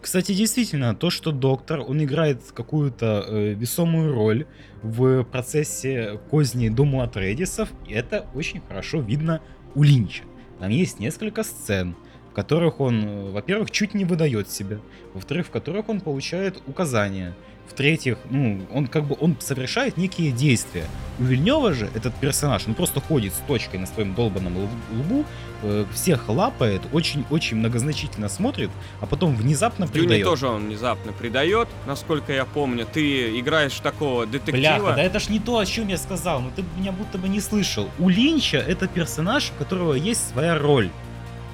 Кстати, действительно, то, что доктор, он играет какую-то э, весомую роль в процессе козни Дома Атрейдисов, это очень хорошо видно у Линча. Там есть несколько сцен, в которых он, э, во-первых, чуть не выдает себя, во-вторых, в которых он получает указания, в-третьих, ну, он как бы, он совершает некие действия. У Вильнева же этот персонаж, он просто ходит с точкой на своем долбанном лб- лбу, э, всех лапает, очень-очень многозначительно смотрит, а потом внезапно В Дюне предает. тоже он внезапно предает, насколько я помню. Ты играешь такого детектива. Бляха, да это ж не то, о чем я сказал, ну ты меня будто бы не слышал. У Линча это персонаж, у которого есть своя роль.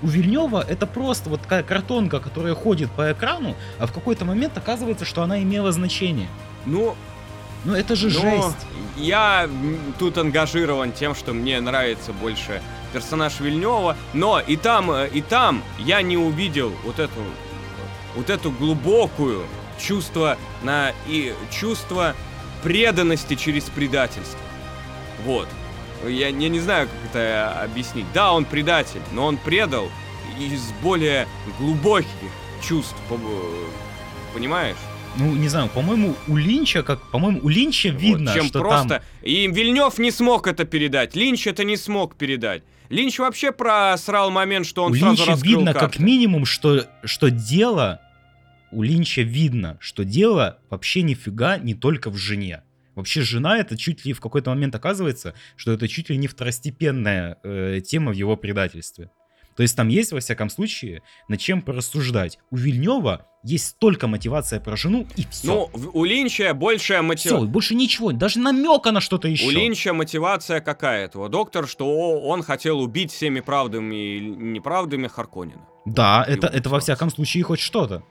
У Вильнева это просто вот такая картонка, которая ходит по экрану, а в какой-то момент оказывается, что она имела значение. Ну, Ну это же Но жесть. Я тут ангажирован тем, что мне нравится больше персонаж Вильнева, но и там, э, и там я не увидел вот эту, вот эту глубокую чувство на и чувство преданности через предательство. Вот. Я, я не знаю, как это объяснить. Да, он предатель, но он предал из более глубоких чувств, по- понимаешь? Ну, не знаю, по-моему, у Линча, как, по-моему, у Линча Вот, видно, чем что просто. там... И Вильнев не смог это передать. Линч это не смог передать. Линч вообще просрал момент, что он у сразу Линча видно, карты. как минимум, что, что дело... У Линча видно, что дело вообще нифига не только в жене. Вообще жена это чуть ли в какой-то момент оказывается, что это чуть ли не второстепенная э, тема в его предательстве. То есть там есть, во всяком случае, над чем порассуждать. У Вильнева есть столько мотивация про жену, и все. Ну, у Линча большая все, мотивация. больше ничего, даже намека на что-то еще. У Линча мотивация какая этого? Доктор, что он хотел убить всеми правдами и неправдами Харконина. Да, И это, вот это во всяком случае хоть что-то.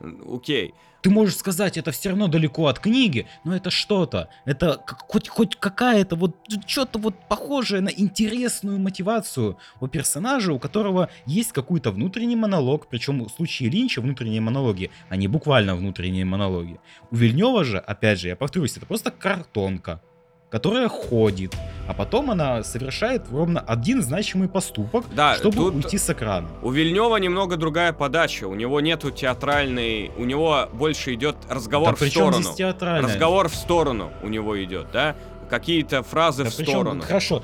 Окей. Ты можешь сказать, это все равно далеко от книги, но это что-то. Это хоть, хоть какая-то вот что-то вот похожее на интересную мотивацию у персонажа, у которого есть какой-то внутренний монолог, причем в случае Линча внутренние монологи, а не буквально внутренние монологи. У Вильнева же, опять же, я повторюсь, это просто картонка, которая ходит, а потом она совершает ровно один значимый поступок, Да, чтобы уйти с экрана. У Вильнева немного другая подача. У него нету театральной. У него больше идет разговор Да в сторону. здесь? Разговор в сторону у него идет, да? Какие-то фразы Да в сторону. хорошо,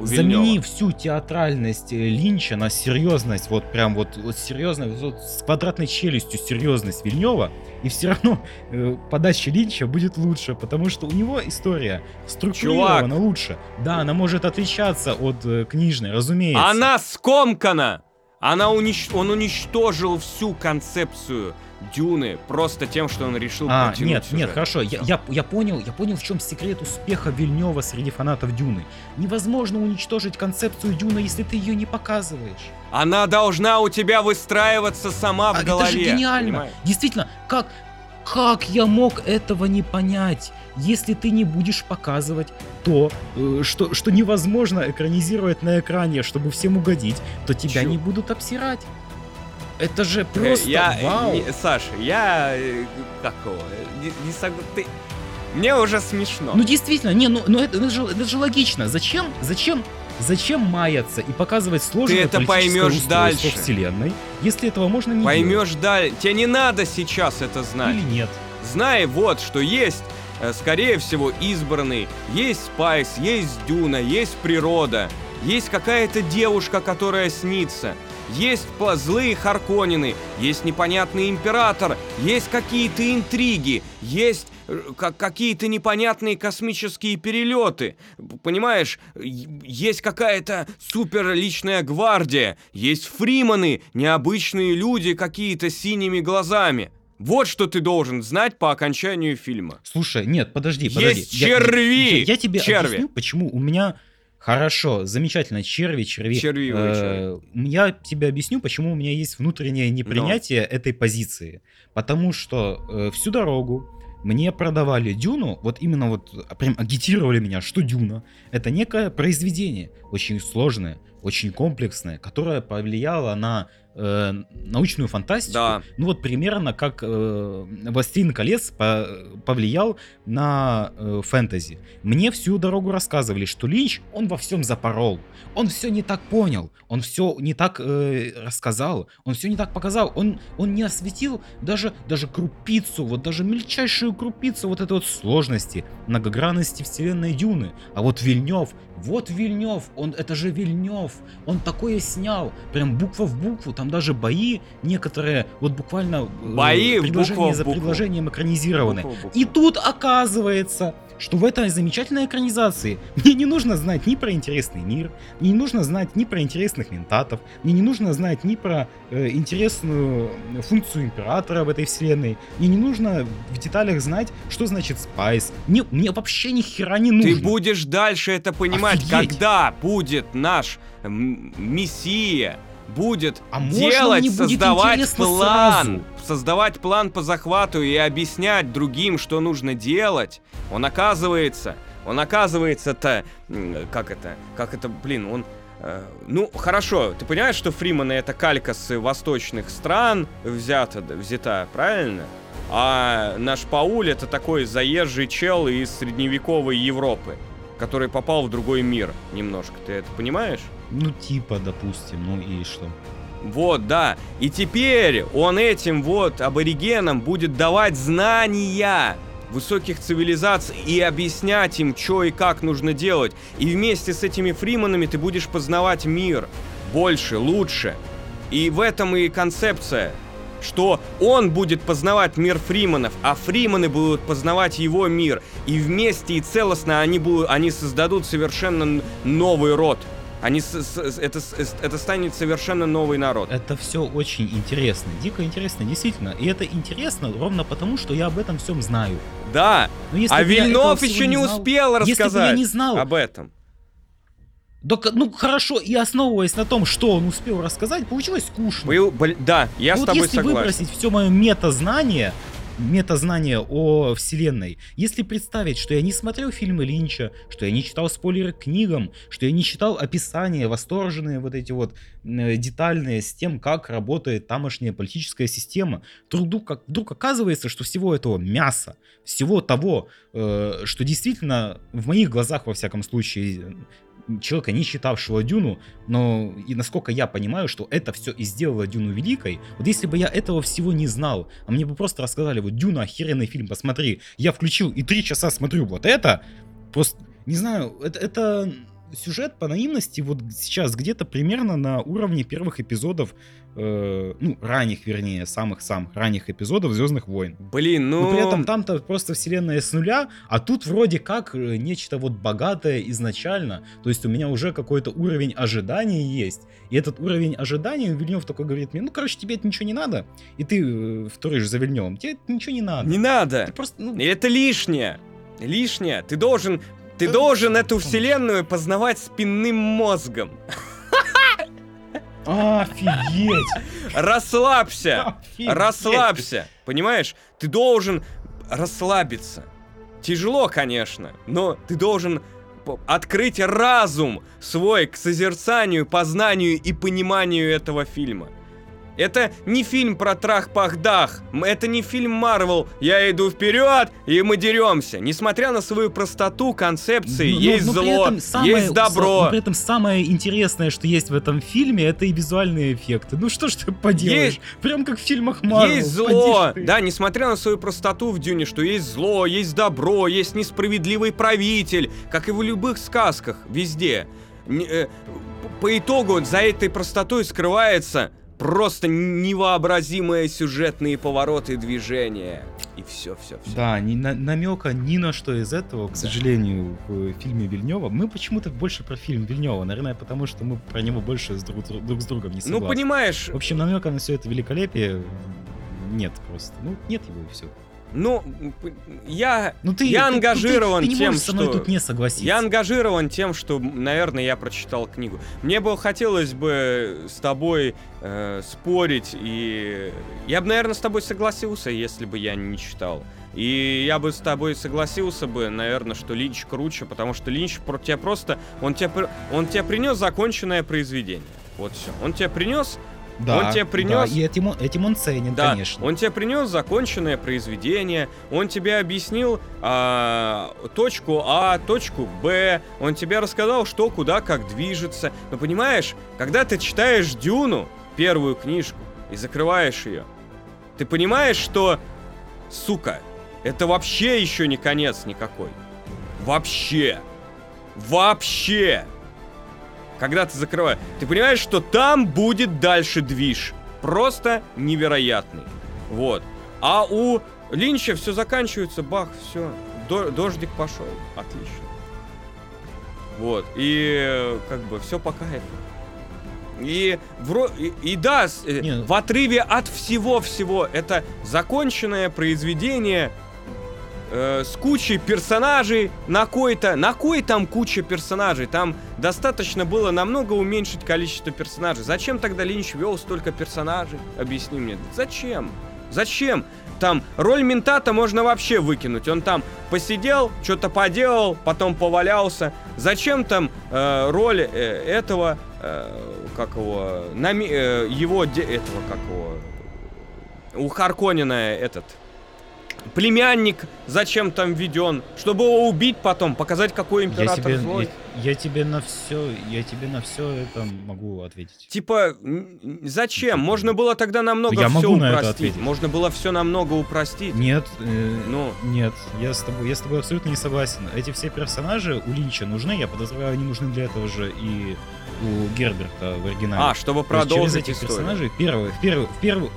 у Вильнёва. Замени всю театральность э, Линча на серьезность, вот прям вот, вот серьезно, вот с квадратной челюстью серьезность Вильнева, и все равно э, подача Линча будет лучше, потому что у него история структурирована лучше. Да, она может отличаться от э, книжной, разумеется. Она скомкана! Она унич- Он уничтожил всю концепцию Дюны просто тем, что он решил А, протянуть нет, нет, сюжет. хорошо, я, я, я понял, я понял, в чем секрет успеха Вильнева среди фанатов Дюны. Невозможно уничтожить концепцию Дюна, если ты ее не показываешь. Она должна у тебя выстраиваться сама в А голове. Это же гениально. понимаешь? Действительно, как, как я мог этого не понять, если ты не будешь показывать то, э, что, что невозможно экранизировать на экране, чтобы всем угодить, то тебя Чё? не будут обсирать. Это же Э, просто я, э, вау. не- Саша, я э, э, Не, не сог- ты- Мне уже смешно. Ну действительно, не, ну, ну это, это же, это же логично. Зачем, зачем, зачем маяться и показывать сложное это политическое поймешь дальше. вселенной, если этого можно не Поймешь далее. Тебе не надо сейчас это знать. Или нет? Знай вот, что есть, скорее всего, избранный, есть Спайс, есть Дюна, есть природа, есть какая-то девушка, которая снится, есть злые Харконнены, есть непонятный император, есть какие-то интриги, есть э, ка- какие-то непонятные космические перелеты. Понимаешь, есть какая-то супер личная гвардия, есть фриманы, необычные люди какие-то синими глазами. Вот что ты должен знать по окончанию фильма. Слушай, нет, подожди, Есть подожди. Я- черви! Я, я тебе Черви. объясню, почему у меня Хорошо, замечательно. Черви, черви. Червивые Э, Я тебе объясню, почему у меня есть внутреннее непринятие этой позиции. Потому что э, всю дорогу мне продавали Дюну, вот именно вот а, прям агитировали меня, что Дюна это некое произведение, очень сложное, очень комплексное, которое повлияло на э, научную фантастику. Да. Ну вот примерно как э, «Властелин колец» по- повлиял на э, фэнтези. Мне всю дорогу рассказывали, что Линч, он во всем запорол. Он все не так понял, он все не так э, рассказал, он все не так показал, он, он не осветил даже, даже крупицу, вот даже мельчайшую крупицу вот этой вот сложности, многогранности вселенной Дюны. А вот Вильнев, вот Вильнев, он, это же Вильнев, он такое снял, прям буква в букву, там даже бои некоторые, вот буквально э, Бои предложение буква за букву. предложением экранизированы. Буква в букву. И тут оказывается, что в этой замечательной экранизации мне не нужно знать ни про интересный мир, мне не нужно знать ни про интересных ментатов, мне не нужно знать ни про э, интересную функцию императора в этой вселенной, мне не нужно в деталях знать, что значит спайс. Мне, мне вообще ни хера не нужно. Ты будешь дальше это понимать, Офигеть. когда будет наш мессия будет А делать, будет создавать план, сразу? создавать план по захвату и объяснять другим, что нужно делать. Он оказывается, он оказывается-то, как это, как это, блин, он э, ну, хорошо, ты понимаешь, что Фриманы это калька с восточных стран взята, взята, правильно? А наш Пауль это такой заезжий чел из средневековой Европы, который попал в другой мир немножко. Ты это понимаешь? Ну типа, допустим, ну и что? Вот, да. И теперь он этим вот аборигенам будет давать знания высоких цивилизаций и объяснять им, что и как нужно делать. И вместе с этими фриманами ты будешь познавать мир больше, лучше. И в этом и концепция, что он будет познавать мир фриманов, а фриманы будут познавать его мир. И вместе и целостно они, будут, они создадут совершенно новый род. Они с- с- это, с- это станет совершенно новый народ. Это все очень интересно, дико интересно, действительно. И это интересно ровно потому, что я об этом всем знаю. Да, Но если а Вильнов еще не знал- успел Если бы я рассказать не знал, об этом. да, к- ну хорошо, и основываясь на том, что он успел рассказать, получилось скучно. Был- бл- да, я Ну с вот тобой если согласен. выбросить все мое метазнание, метазнание о вселенной, если представить, что я не смотрел фильмы Линча, что я не читал спойлеры к книгам, что я не читал описания, восторженные вот эти вот э, детальные с тем, как работает тамошняя политическая система, вдруг, вдруг оказывается, что всего этого мяса, всего того, э, что действительно в моих глазах, во всяком случае, человека, не читавшего Дюну, но и насколько я понимаю, что это все и сделало Дюну великой. Вот если бы я этого всего не знал, а мне бы просто рассказали, вот Дюна охеренный фильм, посмотри, я включил и три часа смотрю вот это, просто, не знаю, это, это сюжет по наивности вот сейчас где-то примерно на уровне первых эпизодов, э, ну, ранних, вернее, самых-самых ранних эпизодов Звездных войн. Блин, ну... Но при этом там-то просто вселенная с нуля, а тут вроде как э, нечто вот богатое изначально. То есть у меня уже какой-то уровень ожиданий есть. И этот уровень ожиданий, Вильнев такой говорит мне, ну, короче, тебе это ничего не надо. И ты э, вторишь за Вильневым, тебе это ничего не надо. Не надо. Ты просто, ну, Это лишнее. Лишнее. Ты должен... Ты должен эту вселенную познавать спинным мозгом. офигеть! Расслабься. Офигеть! Расслабься. Понимаешь? Ты должен расслабиться. Тяжело, конечно, но ты должен открыть разум свой к созерцанию, познанию и пониманию этого фильма. Это не фильм про трах-пах-дах, это не фильм Марвел «Я иду вперед, и мы деремся». Несмотря на свою простоту концепции, Но- но- есть но зло, самое- есть добро. но при этом самое интересное, что есть в этом фильме, это и визуальные эффекты. Ну что ж ты поделаешь? Прям как в фильмах Марвел. Есть зло, да, несмотря на свою простоту в Дюне, что есть зло, есть добро, есть несправедливый правитель, как и в любых сказках, везде. Э, по итогу за этой простотой скрывается просто невообразимые сюжетные повороты и движения. И все, все, все. Да, ни на- намека ни на что из этого, к сожалению, в фильме Вильнева. Мы почему-то больше про фильм Вильнева, наверное, потому что мы про него больше с друг, друг с другом не Ну, согласны. понимаешь, В общем, намека на все это великолепие нет просто. Ну, нет его и все. Ну, я, Ну ты, Я ты- ну, ты- ангажирован ты, не тем, со мной что- тут не согласиться. я ангажирован тем, что, наверное, я прочитал книгу. Мне бы хотелось бы с тобой э, спорить, и я бы, наверное, с тобой согласился, если бы я не читал. И я бы с тобой согласился бы, наверное, что Линч круче, потому что Линч про тебя просто, он тебе, он тебе принес законченное произведение. Вот все. Он тебе принес да, он тебе принес- Да, и этим, он- этим он ценен, Да, конечно. он тебе принес законченное произведение, он тебе объяснил а, точку А, точку Б, он тебе рассказал, что, куда, как движется. Но понимаешь, когда ты читаешь Дюну, первую книжку, и закрываешь ее, ты понимаешь, что, сука, это вообще еще не конец никакой. Вообще. Вообще. Когда ты закрываешь, ты понимаешь, что там будет дальше движ. Просто невероятный. Вот. А у Линча все заканчивается, бах, все. дождик пошел. Отлично. Вот. И как бы все по кайфу. И, вро... и, и да, э, Не. в отрыве от всего-всего это законченное произведение э, с кучей персонажей. На кой-то, на кой там куча персонажей? Там достаточно было намного уменьшить количество персонажей. Зачем тогда Линч вел столько персонажей? Объясни мне. Зачем? Зачем? Там роль ментата можно вообще выкинуть. Он там посидел, что-то поделал, потом повалялся. Зачем там э, роль э, этого, э, как его, нами- э, его, де- этого, как его, у Харконина этот племянник зачем там введен, чтобы его убить потом, показать, какой я император тебе, злой. я, я тебе на все, я тебе на все это могу ответить. Типа, зачем? Можно было тогда намного Я все могу на это упростить. ответить. Можно было все намного упростить. Нет, э, Ну, нет, я с тобой, я с тобой абсолютно не согласен. Эти все персонажи у Линча нужны, я подозреваю, они нужны для этого же и у Герберта в оригинале. а, чтобы То есть через продолжить этих историю. персонажей, первый, в первую, в первую,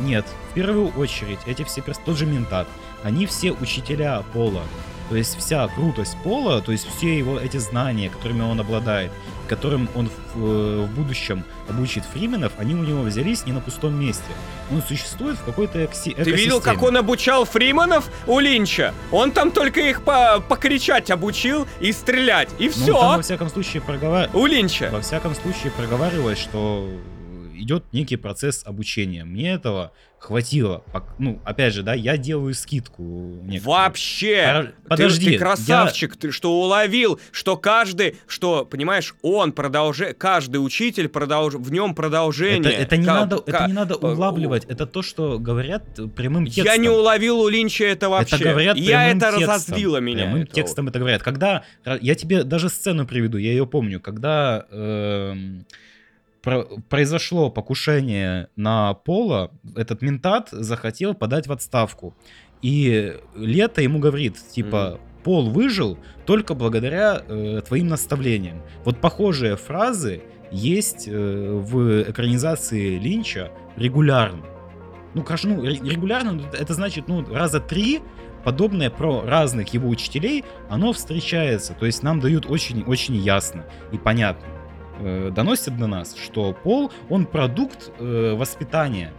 нет, первую очередь эти все перс... тот же ментат, они все учителя Пола. То есть вся крутость Пола, то есть все его эти знания, которыми он обладает, которым он в, э, в будущем обучит фрименов, они у него взялись не на пустом месте. Он существует в какой-то экси- Ты видел, как он обучал фриманов у Линча? Он там только их по покричать обучил и стрелять. И Ну, все. там, во всяком случае проговар... У Линча. Во всяком случае проговаривалось, что идет некий процесс обучения. Мне этого хватило. Ну, опять же, да, я делаю скидку. некоторую. Вообще. Ты- Подожди, Ты, я- красавчик, ты что уловил, что каждый, что, понимаешь, он продолжает, каждый учитель продолж, в нем Это, продолжение. это не Ка- надо, ка- это не надо э, улавливать. Это то, что говорят прямым текстом. Я не уловил у Линча это вообще. Это говорят Я это текстом. разозлило меня. Прямым это текстом это говорят. Когда я тебе даже сцену приведу, я ее помню, когда про- произошло покушение на Пола, этот ментат захотел подать в отставку. И Лето ему говорит, типа, Пол выжил только благодаря э, твоим наставлениям. Вот похожие фразы есть э, в экранизации Линча регулярно. Ну, конечно, ну, ре- регулярно, ну, это значит, ну, раза три подобное про разных его учителей, оно встречается. То есть нам дают очень-очень ясно и понятно. Э, доносят до нас, что Пол, он продукт э, воспитания.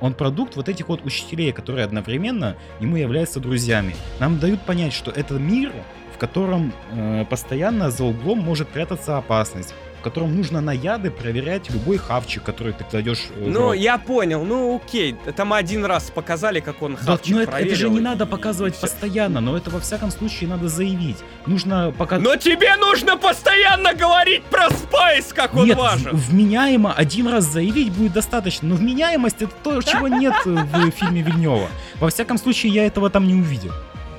Он продукт вот этих вот учителей, которые одновременно ему являются друзьями. Нам дают понять, что это мир, в котором э, постоянно за углом может прятаться опасность, котором нужно на яды проверять любой хавчик, который ты кладешь э, Ну, рот. я понял, ну окей. Там один раз показали, как он Да, хавчик ну это, это же проверил, не и- надо и показывать всё. постоянно, но это во всяком случае надо заявить. Нужно пока... Но тебе нужно постоянно говорить про Спайс, как он нет, важен. вменяемо один раз заявить будет достаточно, но вменяемость это то, чего нет э, в фильме Вильнева. Во всяком случае, я этого там не увидел.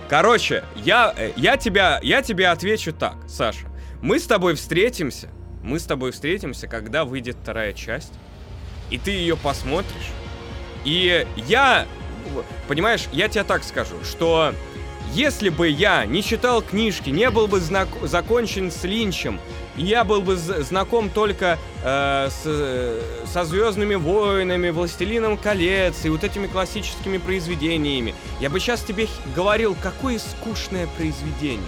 Короче, я, э, я, тебя, я тебе отвечу так, Саша. Мы с тобой встретимся, мы с тобой встретимся, когда выйдет вторая часть, и ты ее посмотришь. И я, понимаешь, я тебе так скажу, что если бы я не читал книжки, не был бы знак- закончен с Линчем, я был бы знаком только э, с, э, со Звездными войнами, Властелином колец и вот этими классическими произведениями, я бы сейчас тебе говорил, какое скучное произведение.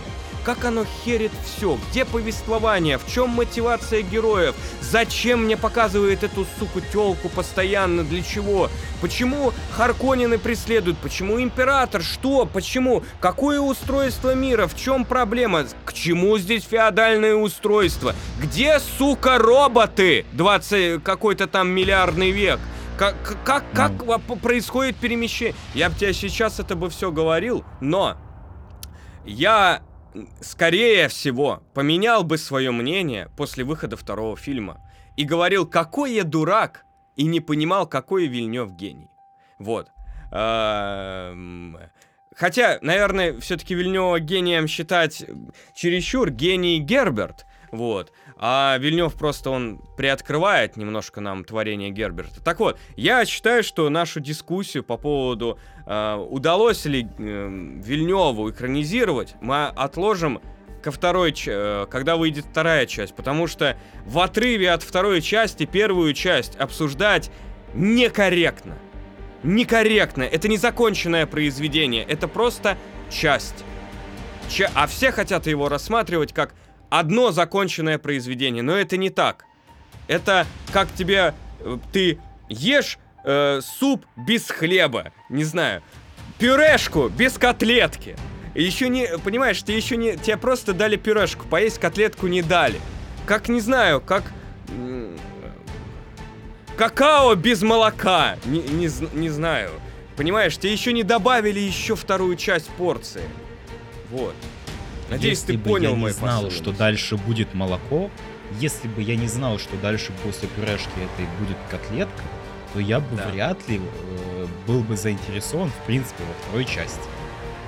Как оно херит все, где повествование, в чем мотивация героев, зачем мне показывает эту суку телку постоянно, для чего, почему Харконины преследуют, почему Император, что, почему, какое устройство мира, в чем проблема, к чему здесь феодальное устройство, где, сука, роботы, 20 какой-то там миллиардный век, как, как, как Ну. происходит перемещение? Я бы тебе сейчас это бы все говорил, но я, скорее всего, поменял бы свое мнение после выхода второго фильма. И говорил, какой я дурак, и не понимал, какой Вильнев гений. Вот. Эм, Хотя, наверное, все-таки Вильнева гением считать чересчур гений Герберт. Вот. А Вильнев просто он приоткрывает немножко нам творение Герберта. Так вот, я считаю, что нашу дискуссию по поводу э, удалось ли э, Вильневу экранизировать, мы отложим ко второй, э, когда выйдет вторая часть, потому что в отрыве от второй части первую часть обсуждать некорректно. Некорректно. Это незаконченное произведение. Это просто часть. Ча- а все хотят его рассматривать как одно законченное произведение. Но это не так. Это как тебе... э, Ты ешь э, суп без хлеба. Не знаю. Пюрешку без котлетки. Еще не... Понимаешь, тебе еще не... Тебе просто дали пюрешку. Поесть котлетку не дали. Как, не знаю, как... Какао без молока. Не, не, не знаю. Понимаешь, тебе еще не добавили еще вторую часть порции. Вот. Надеюсь, если ты бы понял я не мой знал, посыл. что дальше будет молоко, если бы я не знал, что дальше после пюрешки этой будет котлетка, то я бы Да. вряд ли э, был бы заинтересован, в принципе, во второй части.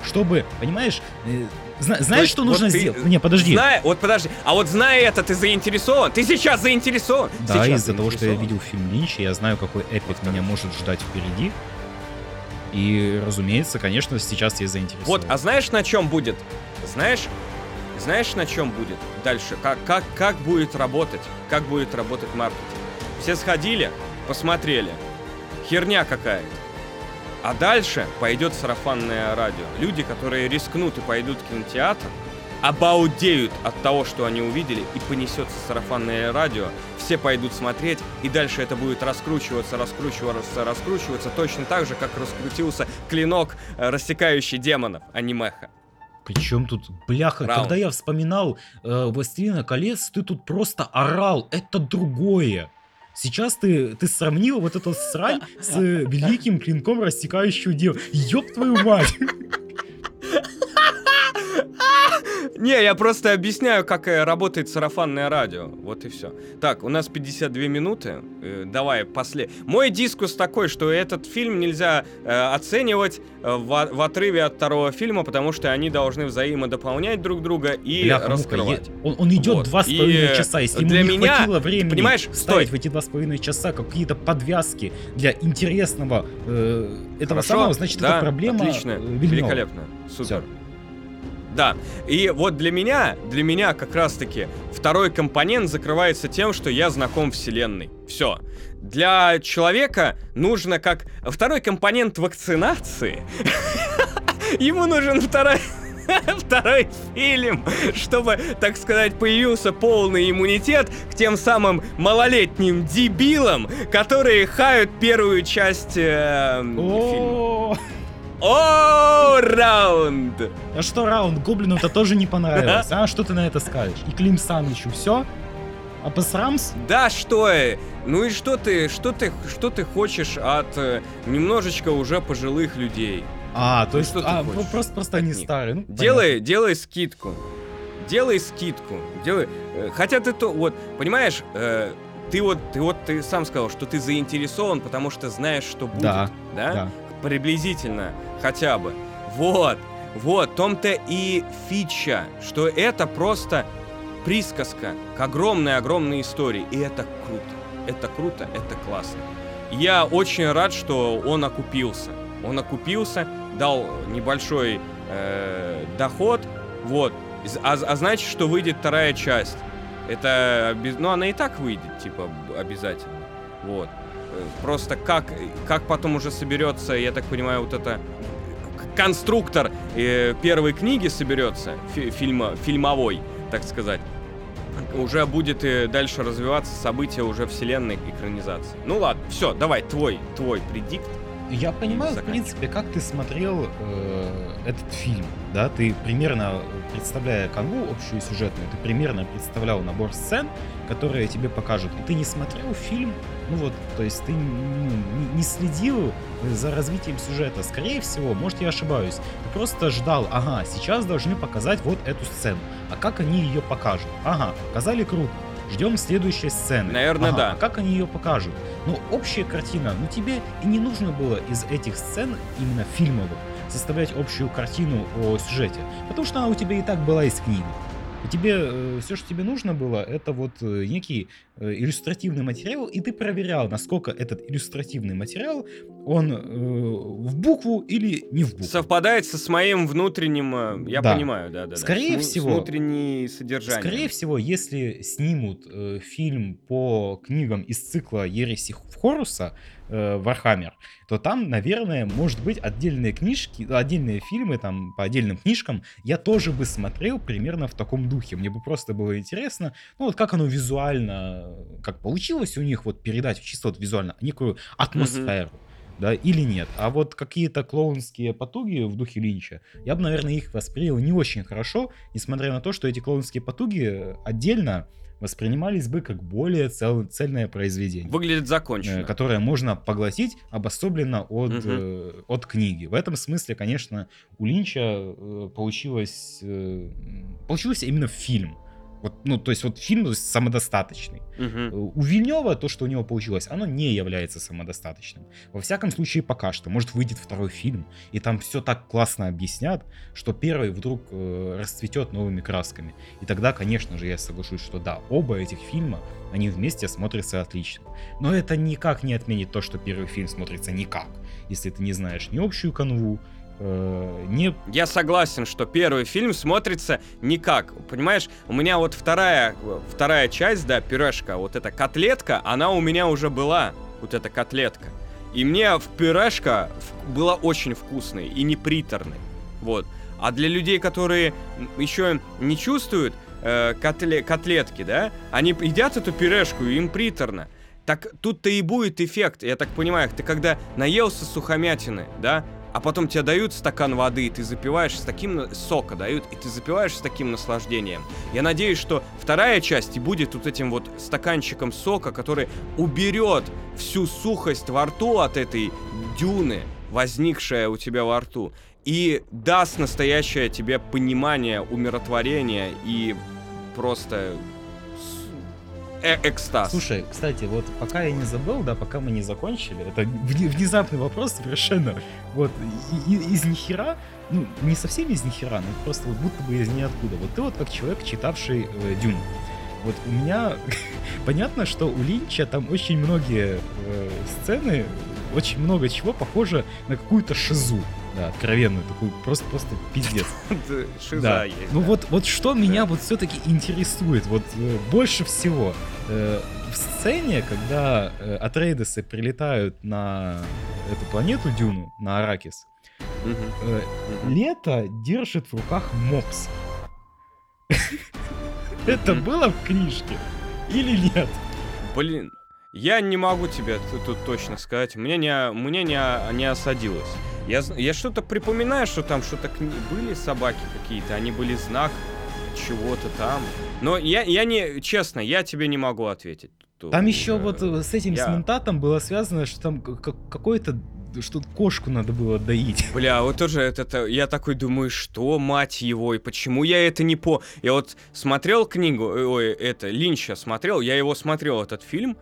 Чтобы, понимаешь, э, зна- знаешь, есть что вот нужно ты, сделать? Не, подожди. Зная, вот подожди, а вот зная это, ты заинтересован? Ты сейчас заинтересован? Да, из-за того, что я видел фильм Линча, я знаю, какой эпик меня может ждать впереди. И, разумеется, конечно, сейчас я заинтересован. Вот, а знаешь, на чем будет? Знаешь, знаешь, на чем будет дальше? Как, как, как будет работать? Как будет работать маркетинг? Все сходили, посмотрели. Херня какая-то. А дальше пойдет сарафанное радио. Люди, которые рискнут и пойдут в кинотеатр, обалдеют от того, что они увидели, и понесется сарафанное радио. Все пойдут смотреть, и дальше это будет раскручиваться, раскручиваться, раскручиваться, точно так же, как раскрутился клинок, э, рассекающий демонов, анимеха. Причем тут, бляха, Раунд. когда я вспоминал э, «Властелина колец», ты тут просто орал, это другое. Сейчас ты, ты сравнил вот эту срань с э, <laughs> великим клинком рассекающего дева. Ёб твою мать! <laughs> <laughs> Не, я просто объясняю, как э, работает сарафанное радио. Вот и все. Так, у нас 52 минуты. Э, давай, после. Мой дискус такой, что этот фильм нельзя э, оценивать в, отрыве от второго фильма, потому что они должны взаимодополнять друг друга и раскрывать. он, он идет Вот. два с половиной часа. Если для ему не меня, хватило времени понимаешь, стой. в эти два с половиной часа какие-то подвязки для интересного э, этого Хорошо? самого, значит, да, это проблема Отлично, Вильнёва. великолепно. Супер. Всё. Да, и вот для меня, для меня как раз-таки второй компонент закрывается тем, что я знаком вселенной. Все. Для человека нужно как второй компонент вакцинации. <laughs> Ему нужен второй <laughs> второй фильм, чтобы, так сказать, появился полный иммунитет к тем самым малолетним дебилам, которые хают первую часть э, фильма. <laughs> О, раунд! А что раунд Гоблину это тоже не понравилось? А <laughs> что ты на это скажешь? И Клим Санычу все? А посрамс? Да что, ну и что ты, что ты, что ты хочешь от э, немножечко уже пожилых людей? А, то Ну, есть, что ты а, хочешь просто, просто от они них? старые. Ну, Делай, делай скидку, делай скидку, делай. э, Хотя ты то, вот, понимаешь, э, ты вот, ты вот, ты сам сказал, что ты заинтересован, потому что знаешь, что будет, Да, да? Да. Приблизительно, хотя бы. Вот, вот, том-то и фича, что это просто присказка к огромной-огромной истории. И это круто. Это круто, это классно. Я очень рад, что он окупился. Он окупился, дал небольшой э, доход, вот. А, а значит, что выйдет вторая часть. Это, ну, она и так выйдет, типа, обязательно. Вот. Э, Просто как, как потом уже соберется, я так понимаю, вот это... конструктор э, первой книги соберется, фи- фильма, фильмовой, так сказать, уже будет и дальше развиваться события уже вселенной экранизации. Ну ладно, все, давай, твой, твой предикт. Я понимаю, в принципе, как ты смотрел э, этот фильм, да, ты примерно, представляя канву общую сюжетную, ты примерно представлял набор сцен, которые тебе покажут, и ты не смотрел фильм, ну вот, то есть ты ну, не, следил за развитием сюжета, скорее всего, может я ошибаюсь, ты просто ждал, ага, сейчас должны показать вот эту сцену, а как они ее покажут? Ага, показали круто, ждем следующей сцены. Наверное, Ага, да. А как они ее покажут? Ну, общая картина, ну тебе и не нужно было из этих сцен, именно фильмовых, составлять общую картину о сюжете, потому что она у тебя и так была из книги. И тебе все, что тебе нужно было, это вот э, некий э, иллюстративный материал, и ты проверял, насколько этот иллюстративный материал, он э, в букву или не в букву. Совпадает со с моим внутренним, э, я Да. понимаю, да, да, да. Скорее с всего- внутренней содержание. Скорее всего, если снимут э, фильм по книгам из цикла Ереси Хоруса э, Warhammer, то там, наверное, может быть отдельные книжки, отдельные фильмы там по отдельным книжкам я тоже бы смотрел примерно в таком духе. Мне бы просто было интересно, ну вот как оно визуально, как получилось у них вот передать чисто вот визуально некую атмосферу. Да, или нет. А вот какие-то клоунские потуги в духе Линча, я бы, наверное, их воспринял не очень хорошо, несмотря на то, что эти клоунские потуги отдельно воспринимались бы как более цел- цельное произведение. Выглядит э, закончено. Которое можно поглотить обособленно от, Мгм. э, от книги. В этом смысле, конечно, у Линча э, получилось, э, получился именно фильм. Вот, ну, то есть вот фильм самодостаточный. Мгм. У Вильнева то, что у него получилось, оно не является самодостаточным. Во всяком случае, пока что. Может, выйдет второй фильм, и там все так классно объяснят, что первый вдруг э, расцветет новыми красками. И тогда, конечно же, я соглашусь, что да, оба этих фильма, они вместе смотрятся отлично. Но это никак не отменит то, что первый фильм смотрится никак, если ты не знаешь ни общую канву, э, не Я согласен, что первый фильм смотрится никак. Понимаешь, у меня вот вторая, вторая часть, да, пюрешка, вот эта котлетка, она у меня уже была, вот эта котлетка. И мне в пюрешка была очень вкусной и не приторной. Вот. А для людей, которые еще не чувствуют э, котле- котлетки, да, они едят эту пюрешку, и им приторно. Так тут-то и будет эффект, я так понимаю, ты когда наелся сухомятины, да, а потом тебе дают стакан воды, и ты запиваешь с таким сока дают, и ты запиваешь с таким наслаждением. Я надеюсь, что вторая часть и будет вот этим вот стаканчиком сока, который уберет всю сухость во рту от этой дюны, возникшая у тебя во рту, и даст настоящее тебе понимание, умиротворение и просто э- экстаз. Слушай, кстати, вот пока я не забыл, да, пока мы не закончили, это вне- внезапный вопрос совершенно, вот, и- и- из нихера, ну, не совсем из нихера, но просто вот будто бы из ниоткуда. Вот ты вот как человек, читавший э, Дюну, вот у меня <laughs> понятно, что у Линча там очень многие э, сцены, очень много чего похоже на какую-то шизу, да, откровенную, такую просто, просто пиздец. <laughs> Шиза Да. есть. Ну да. вот, вот что меня вот все-таки интересует, вот э, больше всего э, в сцене, когда э, Атрейдесы прилетают на эту планету Дюну, на Аракис, э, мгм. Лето держит в руках мопс. <laughs> Это было в книжке или нет? Блин, я не могу тебе тут точно сказать. Мне не, мне не, не осадилось. Я, я что-то припоминаю, что там что-то были собаки какие-то, они были знак чего-то там. Но я, я не, честно, я тебе не могу ответить. Тут, Там еще э, вот с этим я- с ментатом было связано, что там какой-то что кошку надо было доить. <laughs> Бля, вот тоже это, это- я такой думаю, что, мать его, и почему я это не по... Я вот смотрел книгу, э, ой, это, Линча смотрел, я его смотрел, этот фильм,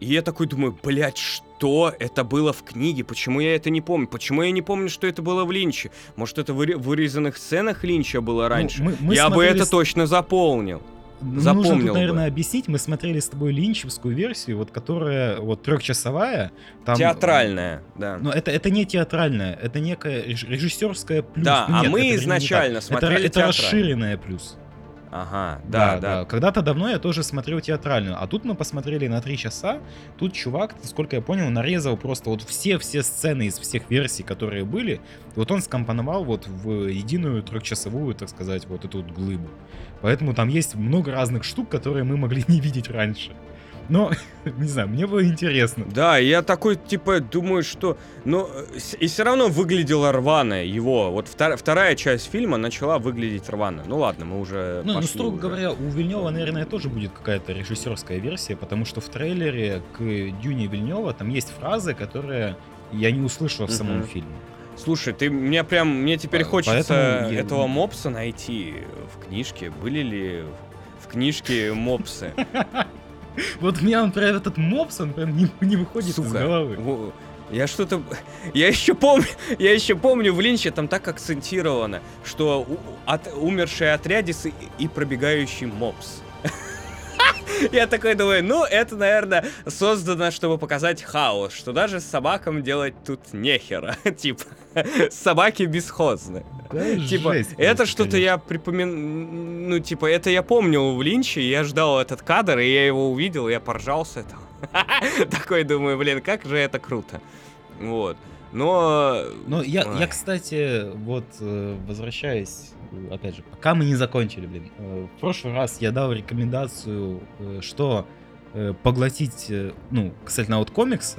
и я такой думаю, блядь, что это было в книге, почему я это не помню, почему я не помню, что это было в Линче, может это в выре- вырезанных сценах Линча было раньше, Ну, мы- мы я бы смотрели это с- точно заполнил. Ну, Нужно Запомнил тут, бы. наверное, объяснить. Мы смотрели с тобой линчевскую версию, вот которая вот трехчасовая. Там, Театральная, да. Но это, это не театральная, это некая реж- режиссерская плюс. Да, Ну, а нет, мы это вернее, не изначально смотрели Это, это расширенная плюс. Ага, да, да. Когда-то давно я тоже смотрел театральную, а тут мы посмотрели на три часа. Тут чувак, сколько я понял, нарезал просто вот все-все сцены из всех версий, которые были. Вот он скомпоновал вот в единую трехчасовую, так сказать, вот эту вот глыбу. Поэтому там есть много разных штук, которые мы могли <laughs> не видеть раньше. Но, <laughs> не знаю, мне было интересно. Да, я такой, типа, думаю, что... Ну, и все равно выглядело рвано его. Вот втор- вторая часть фильма начала выглядеть рвано. Ну ладно, мы уже Ну, ну строго уже. говоря, у Вильнева, наверное, тоже будет какая-то режиссерская версия, потому что в трейлере к Дюне Вильнева там есть фразы, которые я не услышал в самом Мгм. фильме. Слушай, ты мне прям, мне теперь По- хочется я- этого мопса найти в книжке. Были ли в книжке мопсы? <laughs> <laughs> Вот у меня он прям этот мопс, он прям не, не выходит из Сука. головы. Во- Я что-то... Я еще помню, <laughs> я еще помню в Линче там так акцентировано, что у- от, умерший отрядец и, и пробегающий мопс. <laughs> Я такой думаю, ну, это, наверное, создано, чтобы показать хаос, что даже с собакам делать тут нехера. <laughs> Типа, собаки бесхозны. Да, Типа, жесть это что-то я припомин... Ну, типа, это я помнил в Линче, я ждал этот кадр, и я его увидел, и я поржал с этого. Такой думаю, блин, как же это круто. Вот. Но... Но я, я, кстати, вот э, возвращаясь, опять же, пока мы не закончили, блин. э, В прошлый раз я дал рекомендацию, э, что э, поглотить, ну, касательно вот комикса,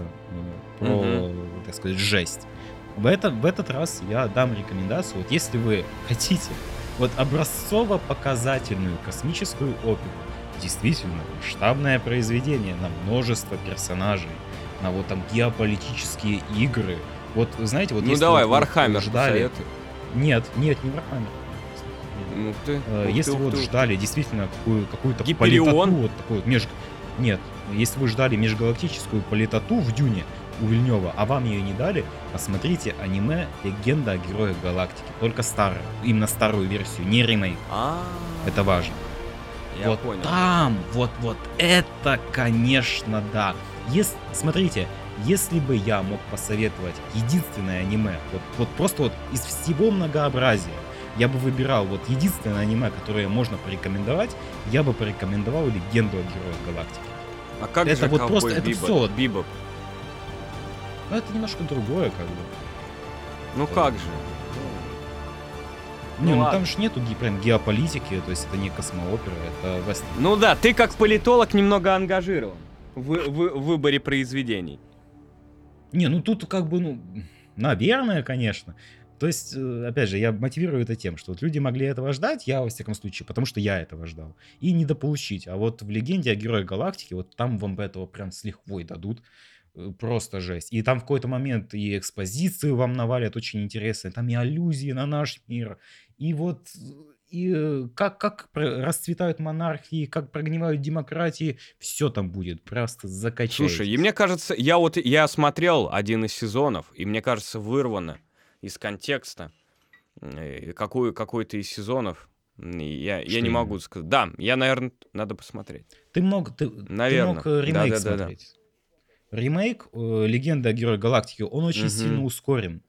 про, Мгм. так сказать, жесть. В, это, в этот раз я дам рекомендацию, вот если вы хотите вот образцово-показательную космическую оперу, действительно масштабное произведение на множество персонажей, на вот там геополитические игры. Вот, знаете, вот ну давай, вот Warhammer ждали... Нет, нет, не Warhammer. Ну ты. Э, ух Если ух вот ты, ух ты. ждали действительно какую, какую-то Гиперион? политоту, вот такую меж... Нет, если вы ждали межгалактическую политоту в Дюне у Вильнева, а вам ее не дали, посмотрите аниме «Легенда о героях галактики». Только старую, именно старую версию, не ремейк. А, Это важно. Я вот понял. там, вот, вот это, конечно, да. Ес- смотрите, если бы я мог посоветовать единственное аниме, вот, вот просто вот из всего многообразия, я бы выбирал вот единственное аниме, которое можно порекомендовать, я бы порекомендовал «Легенду о героях галактики». А как это же вот просто- это Бибоп? всё вот- Бибоп. Но это немножко другое, как бы. Ну как же? Не, ну, ладно. там же нету прям геополитики, то есть это не космоопера, это вестерн. Ну да, ты как политолог немного ангажирован в, в- в выборе произведений. Не, ну тут как бы, ну, наверное, конечно. То есть, э, опять же, я мотивирую это тем, что вот люди могли этого ждать, я, во всяком случае, потому что я этого ждал, и недополучить. А вот в «Легенде о Герое Галактики», вот там вам этого прям с лихвой дадут, э, просто жесть. И там в какой-то момент и экспозицию вам навалят очень интересные, там и аллюзии на наш мир, и вот и э, как, как расцветают монархии, как прогнивают демократии, все там будет, просто закачать. Слушай, и мне кажется, я вот я смотрел один из сезонов, и мне кажется, вырвано из контекста э, какую, какой-то из сезонов. Я, я не могу сказать. Да, я, наверное, надо посмотреть. Ты мог, ты, Наверно. ты мог ремейк Да-да-да-да. смотреть. Ремейк э, «Легенда о Герое Галактики», он очень Мгм. сильно ускорен.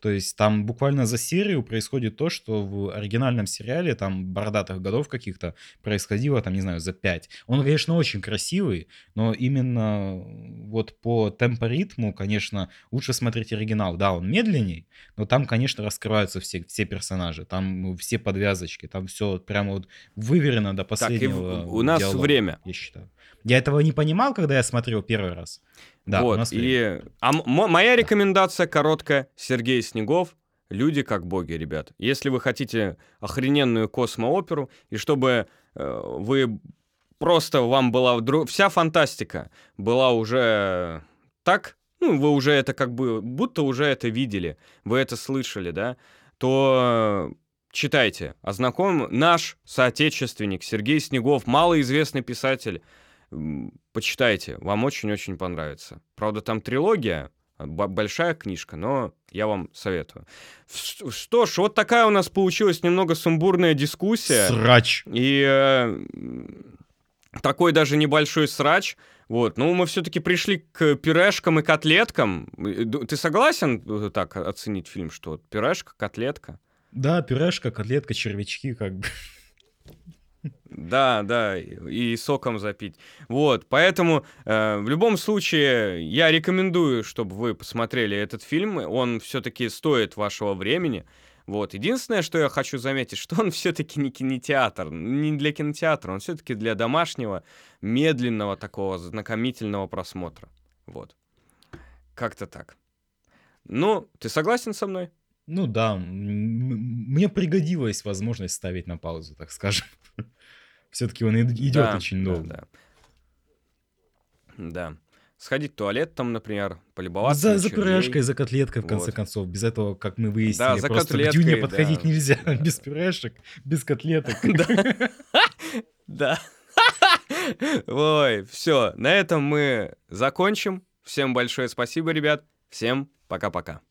То есть там буквально за серию происходит то, что в оригинальном сериале, там, бородатых годов каких-то, происходило, там, не знаю, за пять. Он, конечно, очень красивый, но именно вот по темпоритму, конечно, лучше смотреть оригинал. Да, он медленней, но там, конечно, раскрываются все, все персонажи, там все подвязочки, там все прямо вот выверено до Так, и последнего у нас диалога, время. я считаю. Я этого не понимал, когда я смотрел первый раз. Да, вот, и... А моя рекомендация короткая. Сергей Снегов. Люди как боги, ребят. Если вы хотите охрененную космооперу, и чтобы э, вы просто вам была вдруг... Вся фантастика была уже так, ну, вы уже это как бы, будто уже это видели, вы это слышали, да, то читайте. Ознаком наш соотечественник Сергей Снегов, малоизвестный писатель, почитайте, вам очень-очень понравится. Правда, там трилогия, б- большая книжка, но я вам советую. Что ж, вот такая у нас получилась немного сумбурная дискуссия. Срач. И э, такой даже небольшой срач. Вот, ну мы все-таки пришли к пюрешкам и котлеткам. Э, Ты согласен э, так оценить фильм, что пюрешка, котлетка? Да, пюрешка, котлетка, червячки, как бы. Да, да, и соком запить. Вот, поэтому э, в любом случае я рекомендую, чтобы вы посмотрели этот фильм. Он все-таки стоит вашего времени. Вот. Единственное, что я хочу заметить, <laughs> что он все-таки не кинотеатр, не для кинотеатра, он все-таки для домашнего, медленного такого знакомительного просмотра. Вот. Как-то так. Ну, ты согласен со мной? Ну да, мне пригодилась возможность ставить на паузу, так скажем. <laughs> Все-таки он ид- идет Да, очень да, долго. да. Да. Сходить в туалет там, например, полюбоваться За, за пюрешкой, за котлеткой, в конце Вот. концов. Без этого, как мы выяснили, за просто к котлеткой, дюне подходить да. нельзя. Да. <laughs> Без пюрешек, без котлеток. <laughs> Да. Ой, все, на этом мы закончим. Всем большое спасибо, ребят. Всем пока-пока.